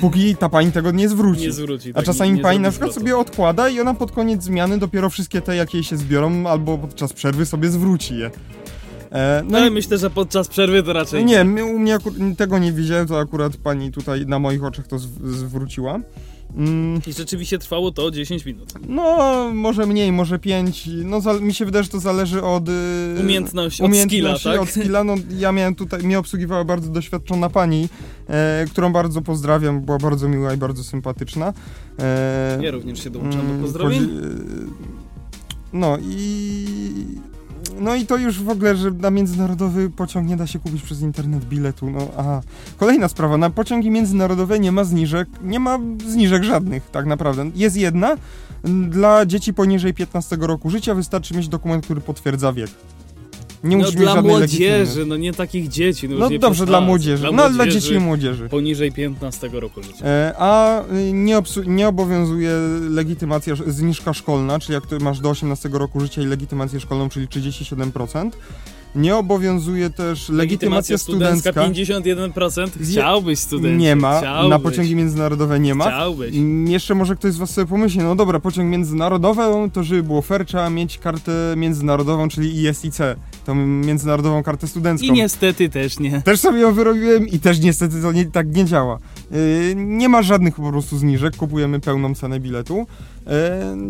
B: Póki ta pani tego nie zwróci.
A: Nie zwróci.
B: A tak, czasami nie, nie pani na przykład zwrotu. sobie odkłada i ona pod koniec zmiany dopiero wszystkie te, jakie się zbiorą, albo podczas przerwy sobie zwróci je.
A: E, no, no i myślę, że podczas przerwy to raczej
B: nie. Nie, u mnie tego nie widziałem, to akurat pani tutaj na moich oczach to zwróciła.
A: Mm. I rzeczywiście trwało to 10 minut.
B: No, może mniej, może 5. No, mi się wydaje, że to zależy od... Y,
A: umiejętności, od skilla, tak?
B: od skilla. No, ja miałem tutaj, mnie obsługiwała bardzo doświadczona pani, e, którą bardzo pozdrawiam, była bardzo miła i bardzo sympatyczna.
A: E, ja również się dołączam do mm, pozdrowień. Chodzi,
B: no i no i to już w ogóle, że na międzynarodowy pociąg nie da się kupić przez internet biletu. No a kolejna sprawa, na pociągi międzynarodowe nie ma zniżek, nie ma zniżek żadnych tak naprawdę. Jest jedna, dla dzieci poniżej 15 roku życia wystarczy mieć dokument, który potwierdza wiek.
A: Nie no dla młodzieży, no nie takich dzieci.
B: No, no dobrze, dla młodzieży. Dla no dla dzieci i młodzieży.
A: Poniżej 15 roku życia.
B: E, a y, nie, nie obowiązuje legitymacja, zniżka szkolna, czyli jak masz do 18 roku życia i legitymację szkolną, czyli 37%. Nie obowiązuje też legitymacja studencka.
A: 51%. Chciałbyś studencie.
B: Nie ma.
A: Chciałbyś.
B: Na pociągi międzynarodowe nie ma.
A: Chciałbyś.
B: Jeszcze może ktoś z was sobie pomyśli, no dobra, pociąg międzynarodowy, to żeby było fair, trzeba mieć kartę międzynarodową, czyli ISIC, tą międzynarodową kartę studencką.
A: I niestety też nie.
B: Też sobie ją wyrobiłem i też niestety to nie, tak nie działa. Yy, nie ma żadnych po prostu zniżek, kupujemy pełną cenę biletu. Yy,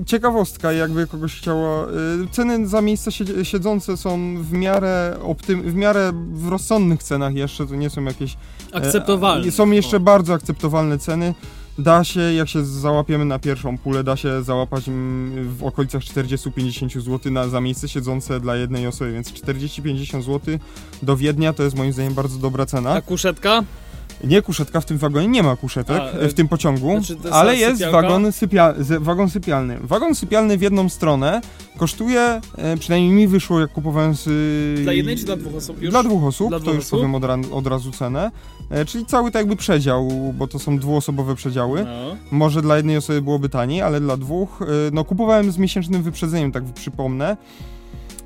B: ciekawostka, jakby kogoś chciała. Yy, ceny za miejsca siedzące są w miarę, optym, w miarę w rozsądnych cenach jeszcze, to nie są jakieś
A: Akceptowalne.
B: E, Są jeszcze
A: O.
B: bardzo akceptowalne ceny. Da się, jak się załapiemy na pierwszą pulę, da się załapać mm, w okolicach 40-50 zł na, za miejsce siedzące dla jednej osoby, więc 40-50 zł do Wiednia to jest moim zdaniem bardzo dobra cena.
A: A kuszetka?
B: Nie kuszetka, w tym wagonie nie ma kuszetek,
A: A,
B: w tym pociągu,
A: znaczy
B: ale jest
A: sypialka?
B: wagon, sypia, wagon sypialny. Wagon sypialny w jedną stronę kosztuje, e, przynajmniej mi wyszło jak kupowałem z...
A: Dla jednej czy dla dwóch osób już?
B: Dla dwóch osób,
A: Dla
B: to
A: dwóch
B: już
A: osób?
B: powiem od, ran- od razu cenę. E, czyli cały tak jakby przedział, bo to są dwuosobowe przedziały.
A: No.
B: Może dla jednej osoby byłoby taniej, ale dla dwóch, e, no kupowałem z miesięcznym wyprzedzeniem, tak przypomnę.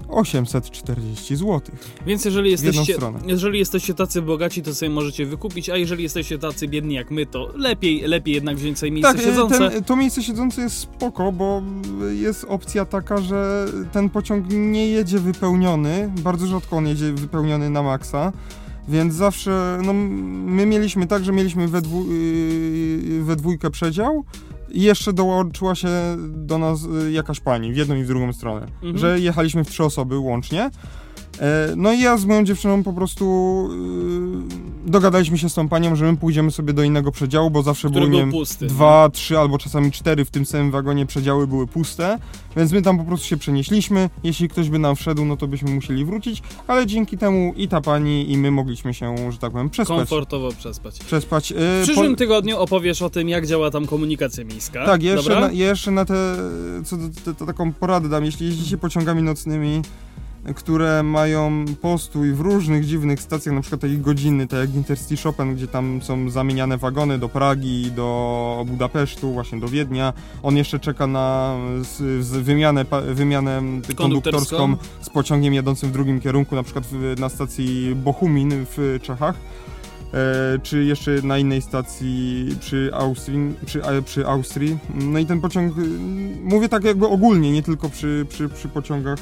B: 840 zł.
A: Więc jeżeli jesteście, jeżeli jesteście tacy bogaci, to sobie możecie wykupić, a jeżeli jesteście tacy biedni jak my, to lepiej, lepiej jednak wziąć sobie miejsce
B: Tak, e,
A: siedzące.
B: ten, to miejsce siedzące jest spoko, bo jest opcja taka, że ten pociąg nie jedzie wypełniony, bardzo rzadko on jedzie wypełniony na maksa. Więc zawsze, no my mieliśmy tak, że mieliśmy we, dwu, yy, we dwójkę przedział i jeszcze dołączyła się do nas y, jakaś pani w jedną i w drugą stronę.
A: Mhm.
B: Że jechaliśmy w trzy osoby łącznie. E, No i ja z moją dziewczyną po prostu yy, dogadaliśmy się z tą panią, że my pójdziemy sobie do innego przedziału, bo zawsze były, nie
A: pusty.
B: dwa, trzy albo czasami cztery w tym samym wagonie przedziały były puste, więc my tam po prostu się przenieśliśmy. Jeśli ktoś by nam wszedł, no to byśmy musieli wrócić, ale dzięki temu i ta pani i my mogliśmy się, że tak powiem, przespać.
A: Komfortowo przespać.
B: Przespać.
A: W
B: Yy,
A: przyszłym tygodniu opowiesz o tym, jak działa tam komunikacja miejska.
B: Tak, jeszcze,
A: Dobra?
B: na, jeszcze na te, co te, to taką poradę dam. Jeśli jeździcie pociągami nocnymi, które mają postój w różnych dziwnych stacjach, na przykład takich godzinny, tak jak Intercity Chopin, gdzie tam są zamieniane wagony do Pragi, do Budapesztu, właśnie do Wiednia. On jeszcze czeka na wymianę, wymianę konduktorską z pociągiem jadącym w drugim kierunku, na przykład na stacji Bochumin w Czechach. E, czy jeszcze na innej stacji przy Austrii, przy, e, przy Austrii. No i ten pociąg, y, mówię tak jakby ogólnie, nie tylko przy, przy, przy pociągach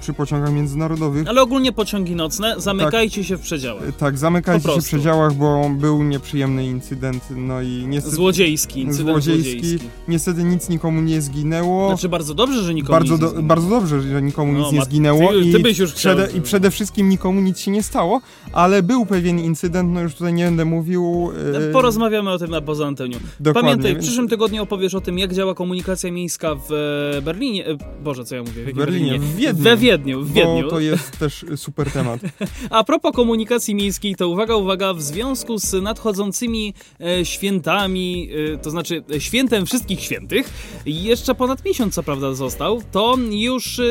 B: przy pociągach międzynarodowych.
A: Ale ogólnie pociągi nocne, zamykajcie się w przedziałach.
B: E, Tak, zamykajcie się w przedziałach, bo był nieprzyjemny incydent, no i niestety,
A: Złodziejski, incydent
B: Złodziejski.
A: złodziejski.
B: niestety nic nikomu nie zginęło.
A: Znaczy bardzo dobrze, że nikomu
B: bardzo,
A: nic
B: do,
A: nie zginęło.
B: bardzo dobrze, że nikomu
A: No,
B: nic nie zginęło
A: ty-
B: i,
A: ty byś już chciał,
B: przede, i przede wszystkim nikomu nic się nie stało, ale był pewien incydent, no już tutaj nie będę mówił. e,
A: Porozmawiamy o tym na poza antenią.
B: dokładnie,
A: Pamiętaj, w
B: więc-
A: przyszłym tygodniu opowiesz o tym, jak działa komunikacja miejska w e, Berlinie. e, Boże, co ja mówię? W,
B: Berlinie, w Wiedniu.
A: We Wiedniu, w Wiedniu.
B: Bo to jest też super temat.
A: A propos komunikacji miejskiej, to uwaga, uwaga, w związku z nadchodzącymi e, świętami, e, to znaczy e, świętem wszystkich świętych, jeszcze ponad miesiąc co prawda został, to już e,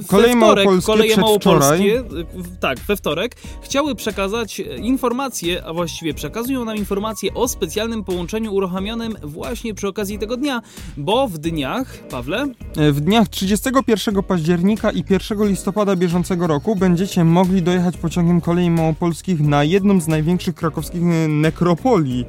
A: we
B: Koleje
A: wtorek,
B: małopolskie
A: koleje małopolskie, e, w- tak, we wtorek, chciały przekazać informacje, a właściwie przekazują nam informacje o specjalnym połączeniu uruchomionym właśnie przy okazji tego dnia, bo w dniach, Pawle,
B: E, W dniach 31 października i 1 listopada bieżącego roku będziecie mogli dojechać pociągiem kolei małopolskich na jedną z największych krakowskich e, nekropolii.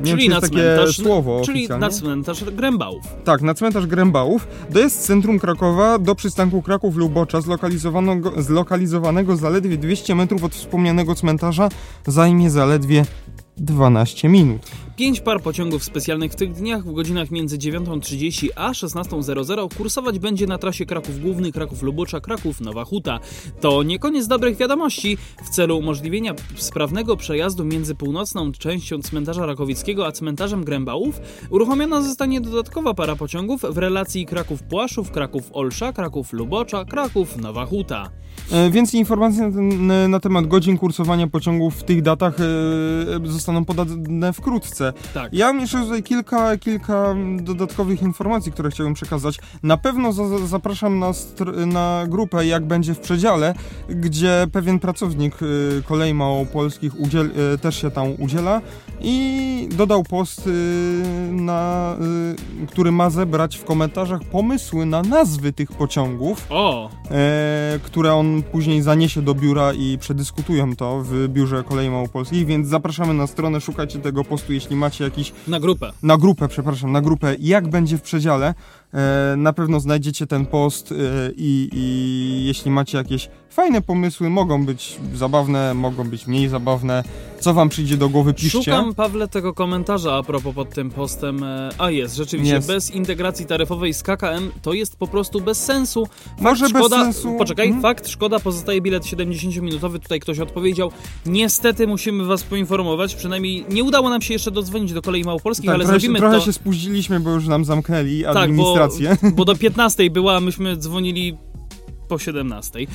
B: Nie
A: czyli
B: wiem,
A: na cmentarz,
B: słowo
A: czyli na cmentarz Grębałów.
B: Tak, na cmentarz Grębałów. Dojazd z centrum Krakowa do przystanku Kraków-Lubocza zlokalizowanego, zlokalizowanego zaledwie 200 metrów od wspomnianego cmentarza zajmie zaledwie 12 minut.
A: Pięć par pociągów specjalnych w tych dniach w godzinach między 9.30 a 16.00 kursować będzie na trasie Kraków Główny, Kraków Lubocza, Kraków Nowa Huta. To nie koniec dobrych wiadomości. W celu umożliwienia sprawnego przejazdu między północną częścią cmentarza Rakowickiego a cmentarzem Grębałów uruchomiona zostanie dodatkowa para pociągów w relacji Kraków Płaszów, Kraków Olsza, Kraków Lubocza, Kraków Nowa Huta.
B: E, Więcej informacji na, ten, na temat godzin kursowania pociągów w tych datach e, zostaną podane wkrótce.
A: Tak.
B: Ja mam jeszcze tutaj kilka, kilka dodatkowych informacji, które chciałbym przekazać. Na pewno za, za- zapraszam na, na grupę Jak będzie w przedziale, gdzie pewien pracownik y, kolei małopolskich udziel, y, też się tam udziela i dodał post, y, na, y, który ma zebrać w komentarzach pomysły na nazwy tych pociągów
A: O,
B: które on później zaniesie do biura i przedyskutują to w biurze Kolei Małopolskich, więc zapraszamy na stronę, szukajcie tego postu, jeśli macie jakiś...
A: Na grupę.
B: Na grupę, przepraszam, na grupę, jak będzie w przedziale. E, na pewno znajdziecie ten post e, i, i jeśli macie jakieś fajne pomysły, mogą być zabawne, mogą być mniej zabawne. Co wam przyjdzie do głowy, piszcie.
A: Szukam, Pawle, tego komentarza a propos pod tym postem. E, a jest, rzeczywiście,
B: Jest.
A: bez integracji taryfowej z KKM to jest po prostu bez sensu. Fakt,
B: Może bez
A: szkoda,
B: sensu.
A: Poczekaj,
B: Mhm.
A: fakt, szkoda, pozostaje bilet 70-minutowy. Tutaj ktoś odpowiedział. Niestety musimy was poinformować, przynajmniej nie udało nam się jeszcze dodzwonić do kolei małopolskich,
B: Tak,
A: ale
B: trochę,
A: zrobimy
B: trochę
A: to.
B: się spóźniliśmy, bo już nam zamknęli
A: Tak, bo,
B: administrację.
A: bo do 15 była, myśmy dzwonili po 17. Ehm,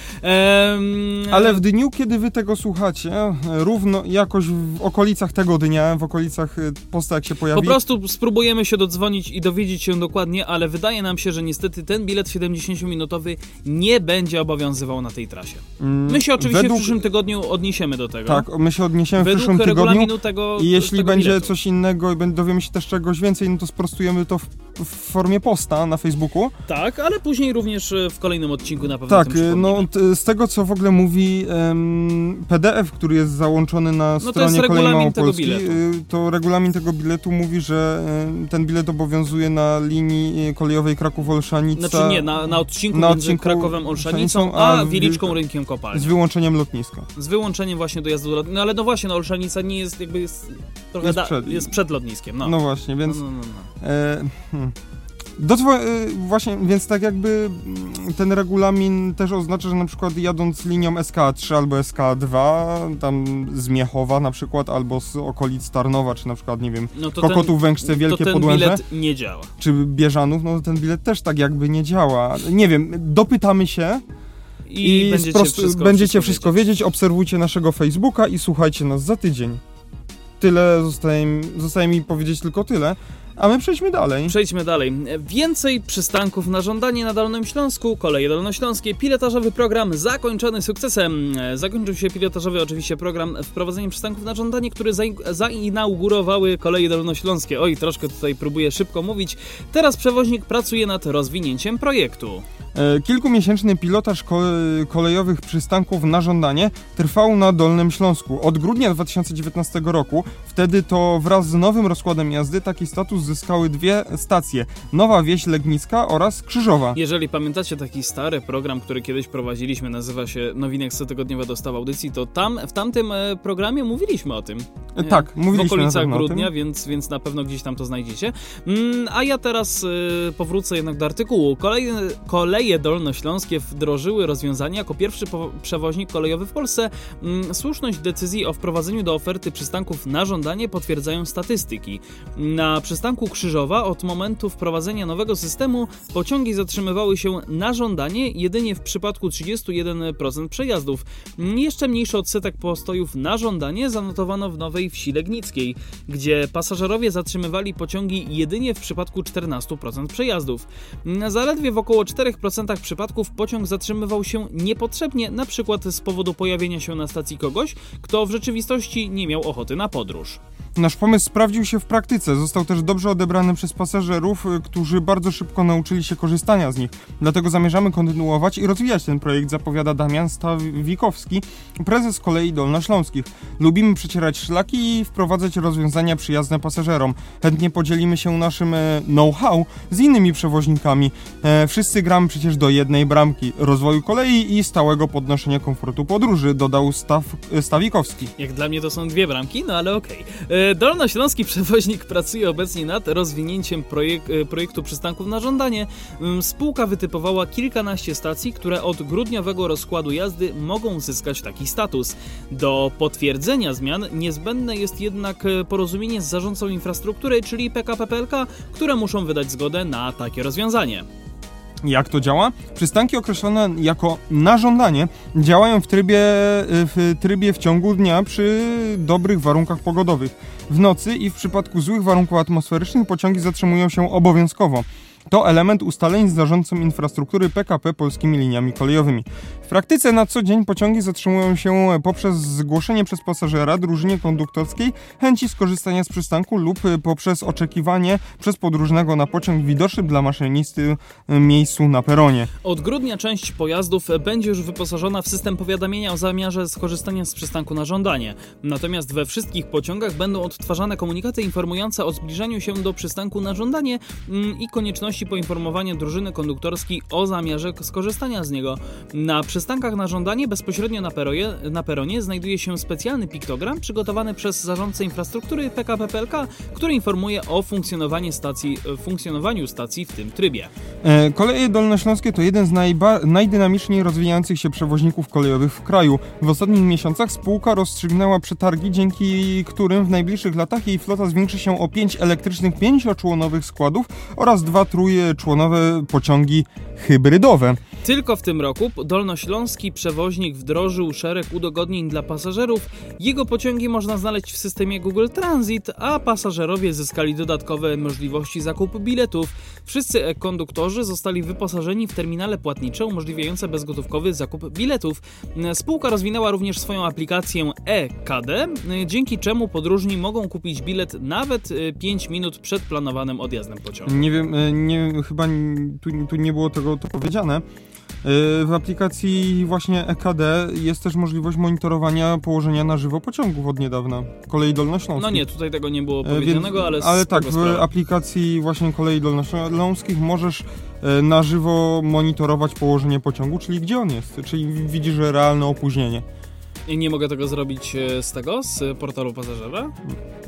B: Ale w dniu, kiedy wy tego słuchacie, równo jakoś w okolicach tego dnia, w okolicach e, posta jak się pojawi,
A: Po prostu spróbujemy się dodzwonić i dowiedzieć się dokładnie, ale wydaje nam się, że niestety ten bilet 70-minutowy nie będzie obowiązywał na tej trasie.
B: mm,
A: My się oczywiście
B: według,
A: w przyszłym tygodniu odniesiemy do tego.
B: Tak, my się odniesiemy w
A: Według
B: przyszłym tygodniu.
A: tego
B: I jeśli
A: tego
B: będzie
A: biletu.
B: coś innego i dowiemy się też czegoś więcej, no to sprostujemy to w, w formie posta na Facebooku.
A: Tak, ale później również e, w kolejnym odcinku na pewno
B: Tak, y, no z tego co w ogóle mówi PDF, który jest załączony na
A: No
B: stronie Kolei
A: biletu.
B: y, to regulamin tego biletu mówi, że y, ten bilet obowiązuje na linii kolejowej Kraków-Olszanica
A: Znaczy nie, na, na odcinku
B: na
A: między
B: odcinku
A: Krakowem Olszanicą,
B: Olszanicą,
A: a
B: a
A: Wieliczką Rynkiem Kopalni.
B: z wyłączeniem lotniska.
A: Z wyłączeniem właśnie dojazdu do lot... No ale no właśnie, no Olszanica nie jest jakby jest trochę
B: Jest
A: da...
B: przed-
A: jest przed lotniskiem, no.
B: No, właśnie,
A: no,
B: więc
A: no, no, no.
B: E, hmm. Dodzwo- e, właśnie, więc tak jakby mm, ten regulamin też oznacza, że na przykład jadąc linią SK3 albo SK2, tam z Miechowa na przykład, albo z okolic Tarnowa, czy na przykład, nie wiem,
A: no
B: Kokotów, Węgrzce, Wielkie
A: to ten
B: Podłęże,
A: bilet nie działa.
B: czy Bieżanów, no to ten bilet też tak jakby nie działa. Nie wiem, dopytamy się
A: I,
B: i,
A: będziecie,
B: sprost-
A: wszystko,
B: będziecie wszystko wiedzieć, obserwujcie naszego Facebooka i słuchajcie nas za tydzień. Tyle zostaje, mi- zostaje mi powiedzieć tylko tyle, a my przejdźmy dalej.
A: Przejdźmy dalej. Więcej przystanków na żądanie na Dolnym Śląsku. Koleje Dolnośląskie. Pilotażowy program zakończony sukcesem. Zakończył się pilotażowy oczywiście program wprowadzeniem przystanków na żądanie, który zain- zainaugurowały Koleje Dolnośląskie. Oj, troszkę tutaj próbuję szybko mówić. Teraz przewoźnik pracuje nad rozwinięciem projektu.
B: E, Kilkumiesięczny pilotaż ko- kolejowych przystanków na żądanie trwał na Dolnym Śląsku od grudnia 2019 roku. Wtedy to wraz z nowym rozkładem jazdy taki status zyskały dwie stacje: Nowa Wieś Legnicka oraz Krzyżowa.
A: Jeżeli pamiętacie taki stary program, który kiedyś prowadziliśmy, nazywa się Nowinek cotygodniowa dostaw audycji, to tam w tamtym e, programie mówiliśmy o tym.
B: E, Tak, mówiliśmy
A: W okolicach grudnia, więc, więc na pewno gdzieś tam to znajdziecie. Mm, a ja teraz powrócę jednak do artykułu. Kolejne, koleje dolnośląskie wdrożyły rozwiązania jako pierwszy przewoźnik kolejowy w Polsce. Mm, słuszność decyzji o wprowadzeniu do oferty przystanków na żądanie potwierdzają statystyki. Na przystanku Krzyżowa od momentu wprowadzenia nowego systemu pociągi zatrzymywały się na żądanie jedynie w przypadku 31% przejazdów. Jeszcze mniejszy odsetek postojów na żądanie zanotowano w Nowej Wsi Legnickiej, gdzie pasażerowie zatrzymywali pociągi jedynie w przypadku 14% przejazdów. Zaledwie w około 4% przypadków pociąg zatrzymywał się niepotrzebnie, na przykład z powodu pojawienia się na stacji kogoś, kto w rzeczywistości nie miał ochoty na podróż.
B: Nasz pomysł sprawdził się w praktyce. Został też dobrze odebrany przez pasażerów, y, którzy bardzo szybko nauczyli się korzystania z nich. Dlatego zamierzamy kontynuować i rozwijać ten projekt, zapowiada Damian Stawikowski, prezes kolei dolnośląskich. Lubimy przecierać szlaki i wprowadzać rozwiązania przyjazne pasażerom. Chętnie podzielimy się naszym e, know-how z innymi przewoźnikami. E, wszyscy gramy przecież do jednej bramki rozwoju kolei i stałego podnoszenia komfortu podróży, dodał Staw, e, Stawikowski.
A: Jak dla mnie to są dwie bramki, no ale okej. E, Dolnośląski przewoźnik pracuje obecnie nad rozwinięciem projek e, projektu przystanków na żądanie. Ym, Spółka wytypowała kilkanaście stacji, które od grudniowego rozkładu jazdy mogą uzyskać taki status. Do potwierdzenia zmian niezbędne jest jednak e, porozumienie z zarządcą infrastruktury, czyli PKP PLK, które muszą wydać zgodę na takie rozwiązanie.
B: Jak to działa? Przystanki określone jako na żądanie działają w trybie, w trybie w ciągu dnia przy dobrych warunkach pogodowych. W nocy i w przypadku złych warunków atmosferycznych pociągi zatrzymują się obowiązkowo. To element ustaleń z zarządcą infrastruktury PKP polskimi liniami kolejowymi. W praktyce na co dzień pociągi zatrzymują się poprzez zgłoszenie przez pasażera drużynie konduktorskiej chęci skorzystania z przystanku lub poprzez oczekiwanie przez podróżnego na pociąg widoczny dla maszynisty miejscu na peronie.
A: Od grudnia część pojazdów będzie już wyposażona w system powiadamiania o zamiarze skorzystania z przystanku na żądanie. Natomiast we wszystkich pociągach będą odtwarzane komunikaty informujące o zbliżaniu się do przystanku na żądanie mm, i konieczności poinformowania drużyny konduktorskiej o zamiarze skorzystania z niego. Na przystankach na żądanie bezpośrednio na, peroje, na peronie znajduje się specjalny piktogram przygotowany przez zarządcę infrastruktury PKP PLK, który informuje o funkcjonowaniu stacji, funkcjonowaniu stacji w tym trybie.
B: E, koleje dolnośląskie to jeden z najdynamiczniej rozwijających się przewoźników kolejowych w kraju. W ostatnich miesiącach spółka rozstrzygnęła przetargi, dzięki którym w najbliższych latach jej flota zwiększy się o 5 elektrycznych pięcioczłonowych składów oraz dwa trójczłonowe pociągi hybrydowe.
A: Tylko w tym roku dolnośląski przewoźnik wdrożył szereg udogodnień dla pasażerów. Jego pociągi można znaleźć w systemie Google Transit, a pasażerowie zyskali dodatkowe możliwości zakupu biletów. Wszyscy konduktorzy zostali wyposażeni w terminale płatnicze umożliwiające bezgotówkowy zakup biletów. Spółka rozwinęła również swoją aplikację e-KD, dzięki czemu podróżni mogą kupić bilet nawet 5 e, minut przed planowanym odjazdem pociągu.
B: Nie wiem, e, nie, chyba tu, tu nie było tego to powiedziane. Y, w aplikacji właśnie EKD jest też możliwość monitorowania położenia na żywo pociągów od niedawna, kolei dolnośląskich.
A: No nie, tutaj tego nie było y, powiedzianego, ale
B: Ale tak, w sprawy. aplikacji właśnie kolei dolnośląskich możesz y, na żywo monitorować położenie pociągu, czyli gdzie on jest, czyli widzisz realne opóźnienie.
A: I nie mogę tego zrobić e, z tego, z portalu pasażera?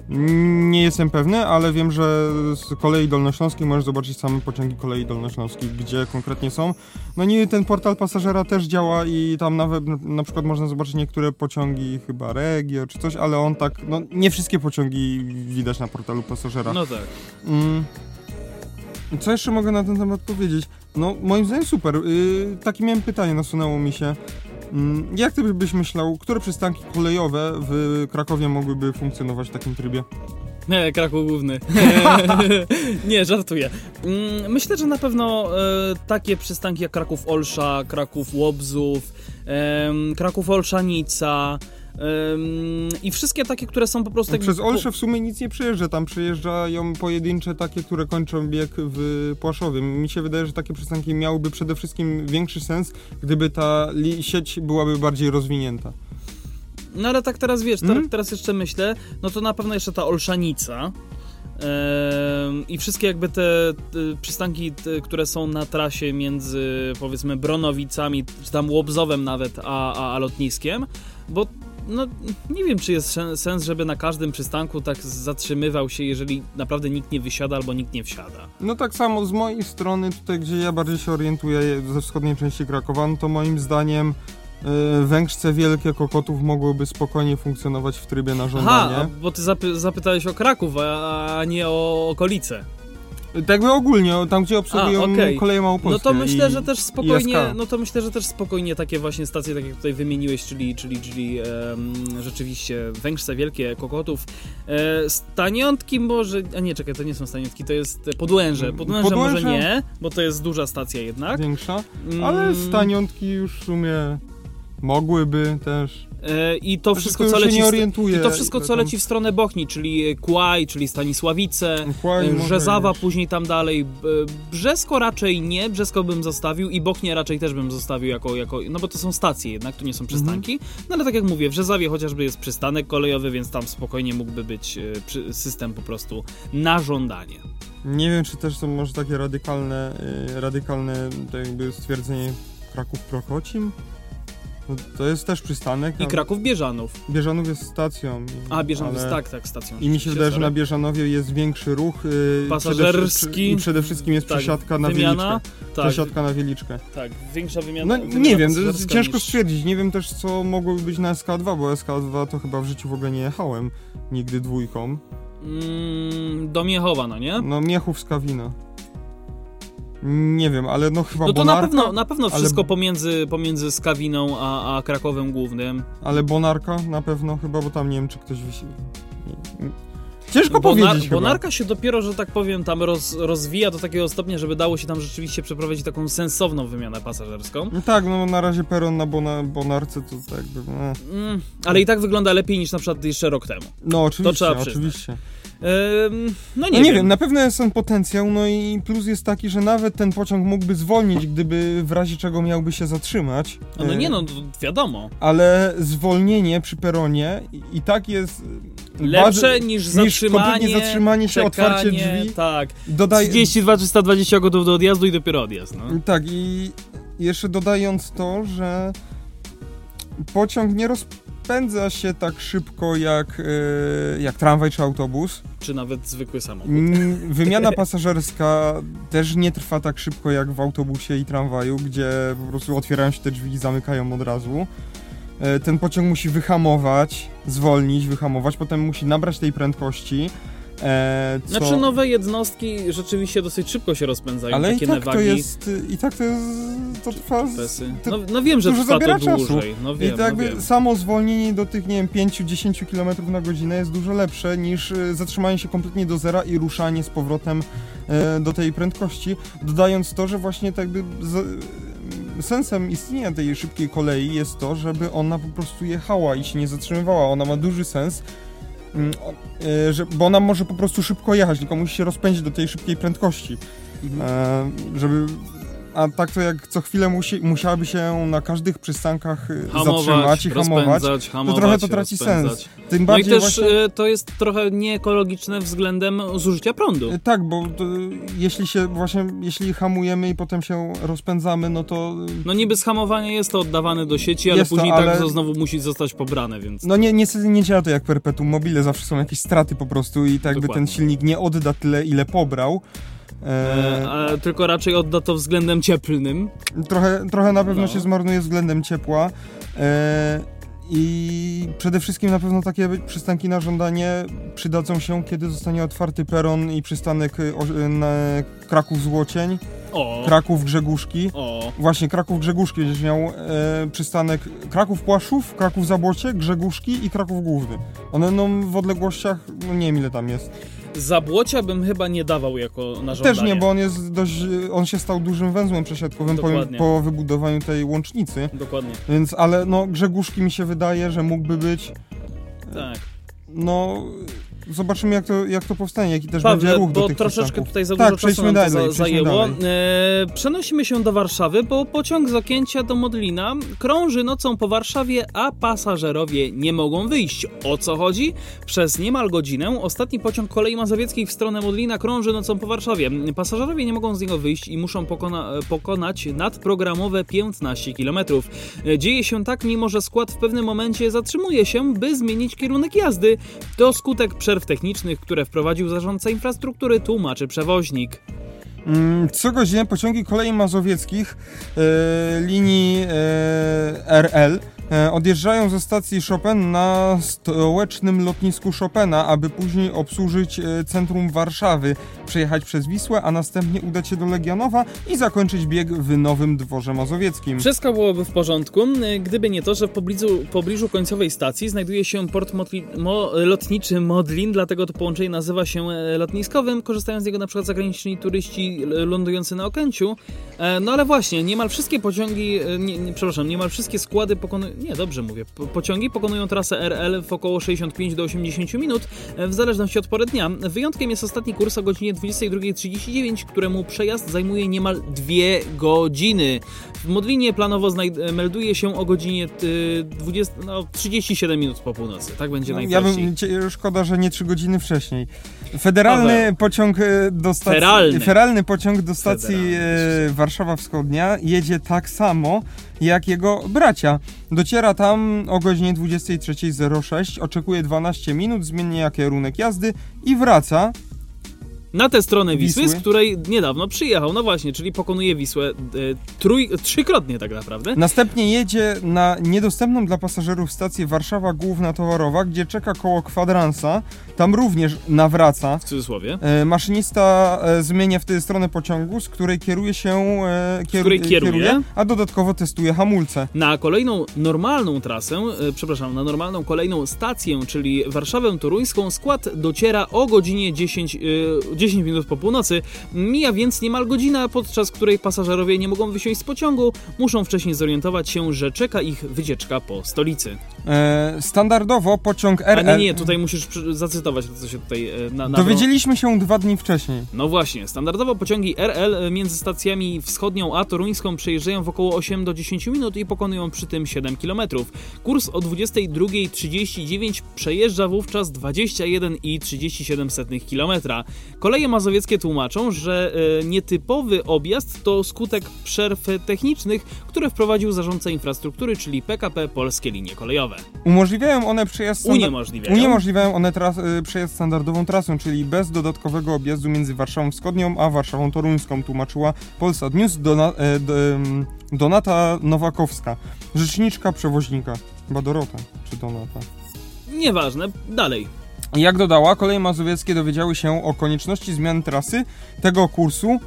B: Nie jestem pewny, ale wiem, że z kolei dolnośląskiej możesz zobaczyć same pociągi kolei dolnośląskiej, gdzie konkretnie są. No nie, ten portal pasażera też działa i tam nawet na przykład można zobaczyć niektóre pociągi, chyba Regio czy coś, ale on tak, no nie wszystkie pociągi widać na portalu pasażera.
A: No tak. Mm.
B: Co jeszcze mogę na ten temat powiedzieć? No, moim zdaniem super. Yy, takie miałem pytanie, nasunęło mi się. Mm, jak ty byś myślał, które przystanki kolejowe w Krakowie mogłyby funkcjonować w takim trybie?
A: Nie, Kraków główny. nie, żartuję. Mm, myślę, że na pewno e, takie przystanki jak Kraków Olsza, Kraków Łobzów, Kraków Olszanica, i wszystkie takie, które są po prostu...
B: No, przez Olsze w sumie nic nie przejeżdża, tam przejeżdżają pojedyncze takie, które kończą bieg w Płaszowie. Mi się wydaje, że takie przystanki miałyby przede wszystkim większy sens, gdyby ta sieć byłaby bardziej rozwinięta.
A: No ale tak teraz wiesz, hmm? teraz jeszcze myślę, no to na pewno jeszcze ta Olszanica, i wszystkie jakby te, przystanki, te, które są na trasie między powiedzmy Bronowicami, czy tam Łobzowem nawet, a, a, a lotniskiem, bo no nie wiem, czy jest sens, żeby na każdym przystanku tak zatrzymywał się, jeżeli naprawdę nikt nie wysiada albo nikt nie wsiada.
B: No tak samo z mojej strony, tutaj gdzie ja bardziej się orientuję ze wschodniej części Krakowa, no to moim zdaniem yy, węgrzce wielkie kokotów mogłyby spokojnie funkcjonować w trybie na żądanie.
A: Aha, bo ty zapy zapytałeś o Kraków, a, a nie o okolice.
B: Tak by ogólnie, tam gdzie obsługują A, okay. koleje małopolskie
A: No to myślę, że też spokojnie, no to myślę, że też spokojnie takie właśnie stacje, tak jak tutaj wymieniłeś, czyli, czyli, czyli um, rzeczywiście Węgrzce Wielkie, Kokotów, e, Staniątki może, a nie, czekaj, to nie są Staniątki, to jest Podłęże. Podłęże, Podłęże może nie, bo to jest duża stacja jednak.
B: Większa, ale mm. Staniątki już w sumie mogłyby też.
A: E, I to wszystko, co leci, I to wszystko, co leci w stronę Bochni, czyli Kłaj, czyli Stanisławice, Kłaj, e, Rzezawa później tam dalej. Brzesko raczej nie, Brzesko bym zostawił i Bochnie raczej też bym zostawił jako, jako no bo to są stacje jednak, to nie są przystanki. Mhm. No ale tak jak mówię, w Rzezawie chociażby jest przystanek kolejowy, więc tam spokojnie mógłby być e, system po prostu na żądanie.
B: Nie wiem, czy też są może takie radykalne, radykalne to jakby stwierdzenie Kraków-Prokocim? No, to jest też przystanek.
A: I Kraków Bieżanów.
B: Bieżanów jest stacją.
A: A, Bieżanów jest tak, tak, stacją.
B: I mi się wydaje, że na Bieżanowie jest większy ruch.
A: Yy, Pasażerski. Przede,
B: I przede wszystkim jest tak, przesiadka na wymiana, wieliczkę. Tak. Przesiadka na wieliczkę.
A: Tak, większa wymiana.
B: No wymiana nie wiem, ciężko niż... stwierdzić. Nie wiem też, co mogłoby być na SK2, bo SK2 to chyba w życiu w ogóle nie jechałem nigdy dwójką.
A: Mm, do Miechowa, no nie?
B: No, Miechów z Kawina. Nie wiem, ale no chyba
A: No to
B: Bonarka,
A: na pewno, na pewno wszystko ale... pomiędzy, pomiędzy Skawiną a, a Krakowem Głównym.
B: Ale Bonarka na pewno chyba, bo tam nie wiem, czy ktoś... Ciężko
A: bo
B: powiedzieć
A: Bo
B: chyba.
A: narka się dopiero, że tak powiem, tam roz, rozwija do takiego stopnia, żeby dało się tam rzeczywiście przeprowadzić taką sensowną wymianę pasażerską.
B: No Tak, no na razie peron na bona, Bonarce to tak jakby... No,
A: Mm, ale i tak wygląda lepiej niż na przykład jeszcze rok temu.
B: no oczywiście,
A: trzeba przyznać.
B: oczywiście.
A: Ym, no nie,
B: No nie
A: wiem.
B: wiem, na pewno jest ten potencjał, no i plus jest taki, że nawet ten pociąg mógłby zwolnić, gdyby w razie czego miałby się zatrzymać.
A: No, no
B: E,
A: nie no, to wiadomo.
B: Ale zwolnienie przy peronie i, tak jest... e,
A: Lepsze
B: bardzo-
A: niż
B: niż
A: zatrzymanie,
B: kompletnie zatrzymanie się, otwarcie
A: czekanie,
B: drzwi.
A: Tak.
B: Dodaj,
A: 32, 320 gotów do odjazdu i dopiero odjazd. No.
B: Tak, i jeszcze dodając to, że pociąg nie rozpędza się tak szybko jak, e, jak tramwaj czy autobus.
A: Czy nawet zwykły samochód.
B: Mm, Wymiana pasażerska też nie trwa tak szybko jak w autobusie i tramwaju, gdzie po prostu otwierają się te drzwi i zamykają od razu. E, Ten pociąg musi wyhamować, zwolnić, wyhamować, potem musi nabrać tej prędkości. E, Co...
A: Znaczy nowe jednostki rzeczywiście dosyć szybko się rozpędzają,
B: Ale i
A: takie
B: tak
A: nawagi.
B: to jest, i tak to jest, to trwa... z- to-
A: No, no wiem, że trwa to
B: czasu.
A: dłużej. No wiem,
B: I jakby
A: no wiem.
B: samo zwolnienie do tych, nie wiem, 5-10 km na godzinę jest dużo lepsze niż e, zatrzymanie się kompletnie do zera i ruszanie z powrotem e, do tej prędkości. Dodając to, że właśnie tak jakby z, e, sensem istnienia tej szybkiej kolei jest to, żeby ona po prostu jechała i się nie zatrzymywała. Ona ma duży sens. Mm, e, Że, bo ona może po prostu szybko jechać, tylko musi się rozpędzić do tej szybkiej prędkości.
A: Mhm.
B: E, żeby. A tak to jak co chwilę musi, musiałaby się na każdych przystankach e,
A: Hamować,
B: zatrzymać i hamować,
A: rozpędzać,
B: to
A: hamować,
B: trochę to traci sens. Tym
A: No i
B: bardziej
A: też
B: właśnie.
A: e, to jest trochę nieekologiczne względem zużycia prądu.
B: e, Tak, bo to, jeśli się właśnie, jeśli hamujemy i potem się rozpędzamy, no to.
A: No niby schamowanie jest to oddawane do sieci, ale
B: Jest to,
A: później
B: ale-
A: tak to znowu musi zostać pobrane, więc...
B: No nie, niestety nie działa to jak perpetuum mobile, zawsze są jakieś straty po prostu i tak
A: Dokładnie.
B: ten silnik nie odda tyle, ile pobrał. E,
A: E, tylko raczej odda to względem cieplnym.
B: Trochę, trochę na pewno
A: No.
B: się zmarnuje względem ciepła. E, I przede wszystkim na pewno takie przystanki na żądanie przydadzą się, kiedy zostanie otwarty peron i przystanek y, o- y, na Kraków Złocień,
A: O,
B: Kraków Grzegórzki.
A: o,
B: Właśnie Kraków Grzegórzki będziesz miał e, przystanek Kraków Płaszów, Kraków Zabłocie, Grzegórzki i Kraków Główny. One no w odległościach, no nie wiem ile tam jest.
A: Zabłocia bym chyba nie dawał jako na żądanie.
B: Też nie, bo on jest dość, on się stał dużym węzłem przesiadkowym po, po wybudowaniu tej łącznicy.
A: Dokładnie,
B: Więc, ale no Grzegórzki mi się wydaje, że mógłby być,
A: tak.
B: no zobaczymy jak to, jak to powstanie, jaki też
A: Pawle,
B: będzie ruch do
A: bo
B: tych
A: troszeczkę
B: przystanków.
A: tutaj za
B: Tak,
A: dużo czasu
B: przejdźmy
A: nam
B: dalej,
A: za, zajęło.
B: dalej.
A: E, przenosimy się do Warszawy, bo pociąg z Okęcia do Modlina krąży nocą po Warszawie, a pasażerowie nie mogą wyjść. O co chodzi? Przez niemal godzinę ostatni pociąg kolei mazowieckiej w stronę Modlina krąży nocą po Warszawie. Pasażerowie nie mogą z niego wyjść i muszą pokona pokonać nadprogramowe 15 km. Dzieje się tak, mimo że skład w pewnym momencie zatrzymuje się, by zmienić kierunek jazdy. To skutek przerw technicznych, które wprowadził zarządca infrastruktury, tłumaczy przewoźnik.
B: Mm, Co godzinę pociągi kolei mazowieckich e, linii e, RL odjeżdżają ze stacji Chopin na stołecznym lotnisku Chopina, aby później obsłużyć e, centrum Warszawy, przejechać przez Wisłę, a następnie udać się do Legionowa i zakończyć bieg w Nowym Dworze Mazowieckim.
A: Wszystko byłoby w porządku, gdyby nie to, że w pobliżu, pobliżu końcowej stacji znajduje się port motli, mo, lotniczy Modlin, dlatego to połączenie nazywa się e, lotniskowym. Korzystają z niego na przykład zagraniczni turyści e, lądujący na Okęciu. E, No ale właśnie, niemal wszystkie pociągi, e, nie, nie, przepraszam, niemal wszystkie składy pokonują, nie, dobrze mówię, po, pociągi pokonują trasę RL w około 65 do 80 minut, e, w zależności od pory dnia. Wyjątkiem jest ostatni kurs o godzinie 22.39, któremu przejazd zajmuje niemal dwie godziny. W Modlinie planowo znajd- melduje się o godzinie y, 20, no, 37 minut po północy. Tak będzie
B: No, ja bym, szkoda, że nie trzy godziny wcześniej. Federalny pociąg e, do stacji.
A: Feralny.
B: Feralny pociąg do stacji
A: Federalny.
B: e, Warszawa Wschodnia jedzie tak samo jak jego bracia. Dociera tam o godzinie 23.06, oczekuje 12 minut, zmienia kierunek jazdy i wraca
A: Na tę stronę Wisły,
B: Wisły.
A: z której niedawno przyjechał. No właśnie, czyli pokonuje Wisłę e, trój, trzykrotnie tak naprawdę.
B: Następnie jedzie na niedostępną dla pasażerów stację Warszawa Główna Towarowa, gdzie czeka koło kwadransa. Tam również nawraca.
A: W cudzysłowie.
B: E, Maszynista e, zmienia wtedy stronę pociągu, z której kieruje się e, kieru-
A: której kieruje.
B: a dodatkowo testuje hamulce.
A: Na kolejną normalną trasę, e, przepraszam, na normalną kolejną stację, czyli Warszawę Toruńską, skład dociera o godzinie 10, e, 10 minut po północy. Mija więc niemal godzina, podczas której pasażerowie nie mogą wysiąść z pociągu, muszą wcześniej zorientować się, że czeka ich wycieczka po stolicy.
B: E, standardowo pociąg
A: A
B: RL...
A: nie, nie, tutaj musisz zacytować to, co się tutaj e, na, na
B: Dowiedzieliśmy się dwa dni wcześniej.
A: No właśnie, standardowo pociągi RL między stacjami wschodnią a toruńską przejeżdżają w około 8 do 10 minut i pokonują przy tym 7 km. Kurs o 22.39 przejeżdża wówczas 21,37 km. Koleje mazowieckie tłumaczą, że e, nietypowy objazd to skutek przerw technicznych, które wprowadził zarządca infrastruktury, czyli PKP Polskie Linie Kolejowe.
B: Umożliwiają one przejazd... standa-
A: Uniemożliwiają.
B: Uniemożliwiają one tras, y, przejazd standardową trasą, czyli bez dodatkowego objazdu między Warszawą Wschodnią a Warszawą Toruńską, tłumaczyła Polsat News Dona, e, Donata Nowakowska, rzeczniczka przewoźnika. Chyba Dorota, czy Donata.
A: Nieważne, dalej.
B: Jak dodała, koleje mazowieckie dowiedziały się o konieczności zmiany trasy tego kursu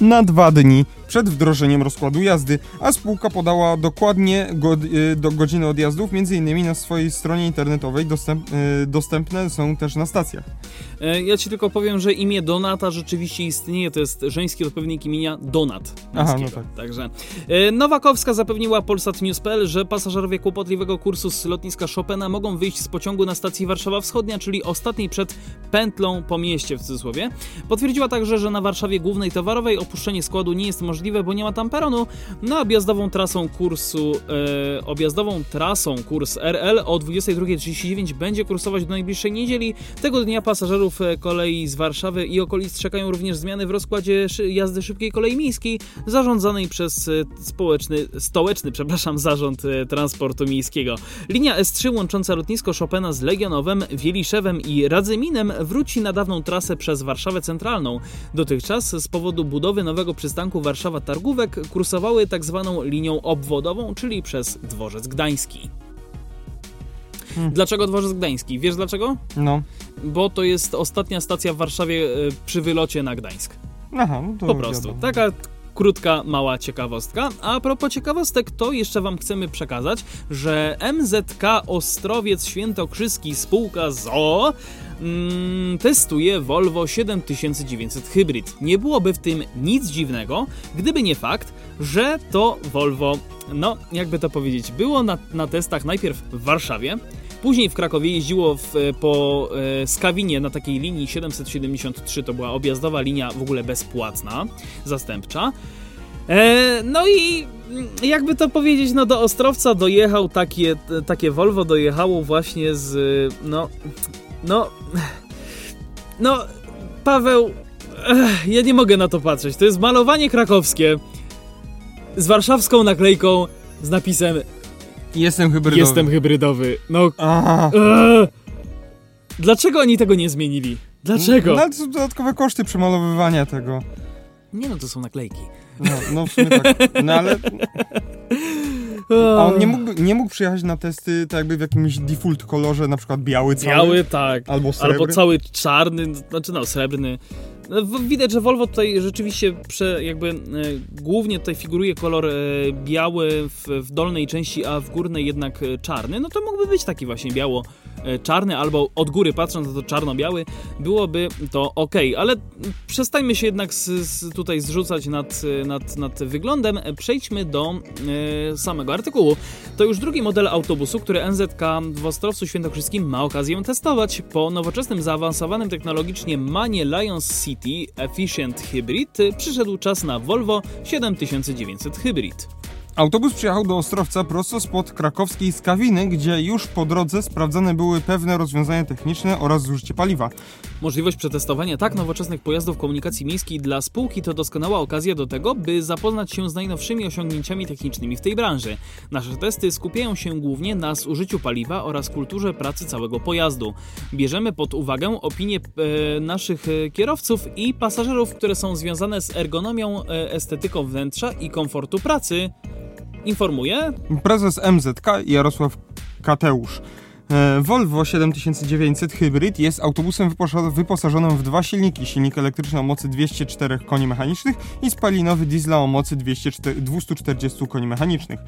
B: na dwa dni przed wdrożeniem rozkładu jazdy, a spółka podała dokładnie go, y, do godziny odjazdów, m.in. na swojej stronie internetowej, dostęp, y, dostępne są też na stacjach.
A: E, Ja ci tylko powiem, że imię Donata rzeczywiście istnieje, to jest żeński odpowiednik imienia Donat.
B: Aha, no tak.
A: Także e, Nowakowska zapewniła Polsat News.pl, że pasażerowie kłopotliwego kursu z lotniska Chopina mogą wyjść z pociągu na stacji Warszawa Wschodnia, czyli ostatniej przed pętlą po mieście w cudzysłowie. Potwierdziła także, że na Warszawie Głównej Towarowej opuszczenie składu nie jest możliwe, bo nie ma tam peronu. Na objazdową trasą kursu, e, objazdową trasą kurs RL o 22.39 będzie kursować do najbliższej niedzieli. Tego dnia pasażerów e, kolei z Warszawy i okolic czekają również zmiany w rozkładzie jazdy szybkiej kolei miejskiej zarządzanej przez e, społeczny, stołeczny przepraszam, zarząd e, transportu miejskiego. Linia S3 łącząca lotnisko Chopina z Legionowem, Wieliszewem i Radzyminem wróci na dawną trasę przez Warszawę Centralną. Dotychczas z powodu budowy nowego przystanku Warszawa Targówek kursowały tak zwaną linią obwodową, czyli przez Dworzec Gdański.
B: Hmm.
A: Dlaczego Dworzec Gdański? Wiesz dlaczego?
B: No.
A: Bo to jest ostatnia stacja w Warszawie e, przy wylocie na Gdańsk.
B: Aha, no to
A: Po prostu.
B: wiadomo.
A: Taka krótka, mała ciekawostka. A propos ciekawostek, to jeszcze Wam chcemy przekazać, że MZK Ostrowiec Świętokrzyski spółka ZOO mm, testuje Volvo 7900 Hybrid. Nie byłoby w tym nic dziwnego, gdyby nie fakt, że to Volvo, no jakby to powiedzieć, było na, na testach najpierw w Warszawie, Później w Krakowie jeździło w, po e, Skawinie na takiej linii 773, to była objazdowa linia w ogóle bezpłatna, zastępcza. E, no i mm, jakby to powiedzieć, no do Ostrowca dojechał takie, takie Volvo dojechało właśnie z, no, no, no, Paweł, ech, ja nie mogę na to patrzeć, to jest malowanie krakowskie z warszawską naklejką z napisem
B: Jestem hybrydowy.
A: Jestem hybrydowy. No. Eee. Dlaczego oni tego nie zmienili? Dlaczego?
B: No ale to są dodatkowe koszty przemalowywania tego.
A: Nie no, to są naklejki.
B: No, no w sumie tak. No ale a on nie mógł, nie mógł przyjechać na testy tak jakby w jakimś default kolorze, na przykład biały cały.
A: Biały, tak.
B: Albo srebrny.
A: Albo cały czarny, znaczy no, srebrny. No, Widać, że Volvo tutaj rzeczywiście prze, jakby e, głównie tutaj figuruje kolor e, biały w, w dolnej części, a w górnej jednak e, czarny. No to mógłby być taki właśnie biało czarny, albo od góry patrząc na to czarno-biały, byłoby to ok. Ale przestańmy się jednak z, z tutaj zrzucać nad, e, nad, nad wyglądem. Przejdźmy do e, samego artykułu. To już drugi model autobusu, który NZK w Ostrowcu Świętokrzyskim ma okazję testować. Po nowoczesnym, zaawansowanym technologicznie Manie Lions City Efficient Hybrid przyszedł czas na Volvo 7900 Hybrid.
B: Autobus przyjechał do Ostrowca prosto spod krakowskiej Skawiny, gdzie już po drodze sprawdzane były pewne rozwiązania techniczne oraz zużycie paliwa.
A: Możliwość przetestowania tak nowoczesnych pojazdów komunikacji miejskiej dla spółki to doskonała okazja do tego, by zapoznać się z najnowszymi osiągnięciami technicznymi w tej branży. Nasze testy skupiają się głównie na zużyciu paliwa oraz kulturze pracy całego pojazdu. Bierzemy pod uwagę opinie e, naszych e, kierowców i pasażerów, które są związane z ergonomią, e, estetyką wnętrza i komfortu pracy. Informuje
B: Prezes MZK Jarosław Kateusz. E, Volvo 7900 Hybrid jest autobusem wyposa- wyposażonym w dwa silniki. Silnik elektryczny o mocy 204 koni mechanicznych i spalinowy diesla o mocy 204 240 koni mechanicznych.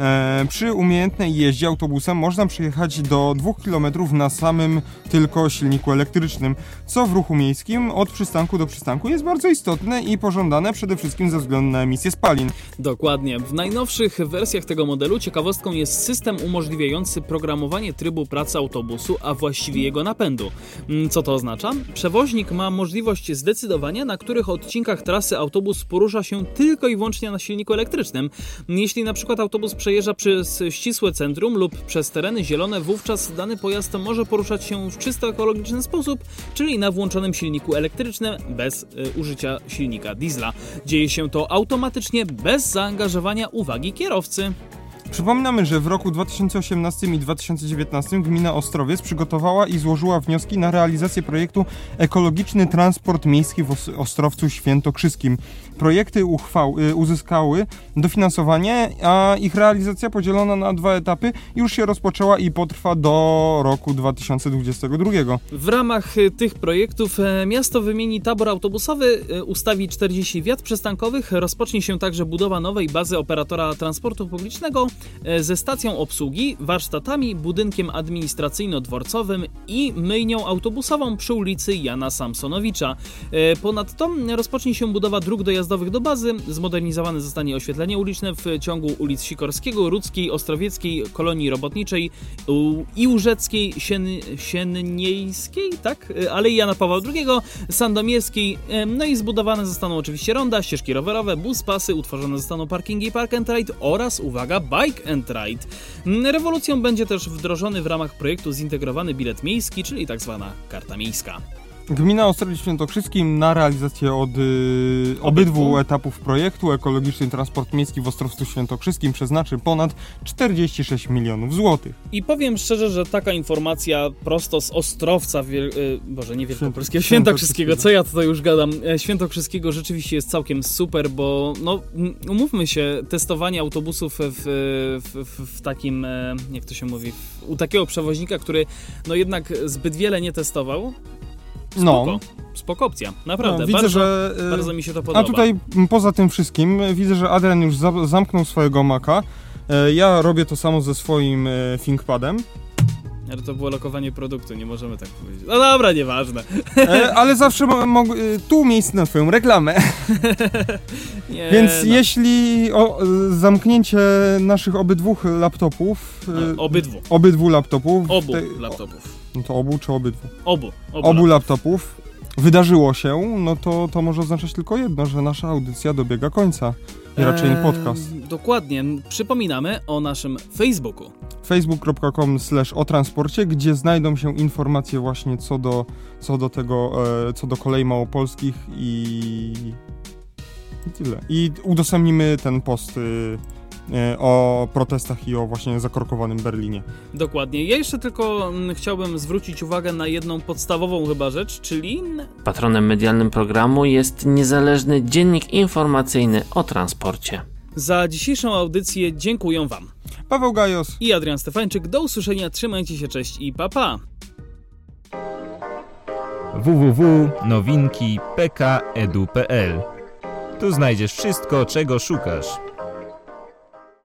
B: E, przy umiejętnej jeździe autobusem można przejechać do 2 km na samym tylko silniku elektrycznym, co w ruchu miejskim od przystanku do przystanku jest bardzo istotne i pożądane przede wszystkim ze względu na emisję spalin.
A: Dokładnie. W najnowszych wersjach tego modelu ciekawostką jest system umożliwiający programowanie trybu pracy autobusu, a właściwie jego napędu. Mm, Co to oznacza? Przewoźnik ma możliwość zdecydowania, na których odcinkach trasy autobus porusza się tylko i wyłącznie na silniku elektrycznym. Jeśli na przykład autobus przejeżdża przez ścisłe centrum lub przez tereny zielone, wówczas dany pojazd może poruszać się w czysto ekologiczny sposób, czyli na włączonym silniku elektrycznym bez y, użycia silnika diesla. Dzieje się to automatycznie bez zaangażowania uwagi kierowcy.
B: Przypominamy, że w roku 2018 i 2019 gmina Ostrowiec przygotowała i złożyła wnioski na realizację projektu Ekologiczny Transport Miejski w Os- Ostrowcu Świętokrzyskim. Projekty uchwał, y, uzyskały dofinansowanie, a ich realizacja podzielona na dwa etapy już się rozpoczęła i potrwa do roku 2022.
A: W ramach y, tych projektów e, miasto wymieni tabor autobusowy, e, ustawi 40 wiat przystankowych, rozpocznie się także budowa nowej bazy operatora transportu publicznego ze stacją obsługi, warsztatami, budynkiem administracyjno-dworcowym i myjnią autobusową przy ulicy Jana Samsonowicza. E, Ponadto rozpocznie się budowa dróg dojazdowych do bazy, zmodernizowane zostanie oświetlenie uliczne w ciągu ulic Sikorskiego, Rudzkiej, Ostrowieckiej, Kolonii Robotniczej i Łużeckiej, Sien, Sienniejskiej, tak? E, Alei Jana Pawła II, Sandomierskiej, e, no i zbudowane zostaną oczywiście ronda, ścieżki rowerowe, bus pasy, utworzone zostaną parkingi Park and Ride oraz, uwaga, Bike and Ride. Mm, Rewolucją będzie też wdrożony w ramach projektu zintegrowany bilet miejski, czyli tak zwana karta miejska.
B: Gmina Ostrowiec Świętokrzyski na realizację od y, obydwu etapów projektu. Ekologiczny Transport Miejski w Ostrowcu Świętokrzyskim przeznaczy ponad 46 milionów złotych.
A: I powiem szczerze, że taka informacja prosto z Ostrowca, Wiel... y, Boże, nie Wielkopolskiego,
B: Święto-
A: Świętokrzyskiego, co ja tutaj już gadam, E, Świętokrzyskiego rzeczywiście jest całkiem super, bo no, umówmy się, testowanie autobusów w, w, w, w takim, e, jak to się mówi, w, u takiego przewoźnika, który no jednak zbyt wiele nie testował,
B: No,
A: spoko, spoko opcja, naprawdę,
B: no widzę,
A: bardzo,
B: że... y,
A: bardzo mi się to podoba.
B: A tutaj poza tym wszystkim y, widzę, że Adrian już za, zamknął swojego Maca. E, Ja robię to samo ze swoim ThinkPadem,
A: Ale to było lokowanie produktu, nie możemy tak powiedzieć. No dobra, nieważne.
B: e, ale zawsze mo, mo, e, tu miejsce na twoją reklamę.
A: Nie,
B: Więc
A: no.
B: jeśli o, zamknięcie naszych obydwu laptopów, e,
A: No, obydwu.
B: obydwu laptopów,
A: Obu
B: te-
A: laptopów.
B: No to obu czy obydwu?
A: Obu. Obu,
B: Obu laptopów wydarzyło się, no to to może oznaczać tylko jedno, że nasza audycja dobiega końca. I raczej
A: Eee,
B: podcast.
A: Dokładnie. Przypominamy o naszym Facebooku.
B: facebook.com slash o transporcie, gdzie znajdą się informacje właśnie co do, co do tego, e, co do kolei małopolskich i... i tyle. I udostępnimy ten post y, o protestach i o właśnie zakorkowanym Berlinie.
A: Dokładnie. Ja jeszcze tylko mm, chciałbym zwrócić uwagę na jedną podstawową chyba rzecz, czyli
C: Patronem medialnym programu jest niezależny dziennik informacyjny o transporcie.
A: za dzisiejszą audycję dziękuję Wam.
B: Paweł Gajos,
A: I Adrian Stefańczyk. Do usłyszenia. Trzymajcie się. Cześć i pa pa.
D: www.nowinki.pk.edu.pl Tu znajdziesz wszystko, czego szukasz.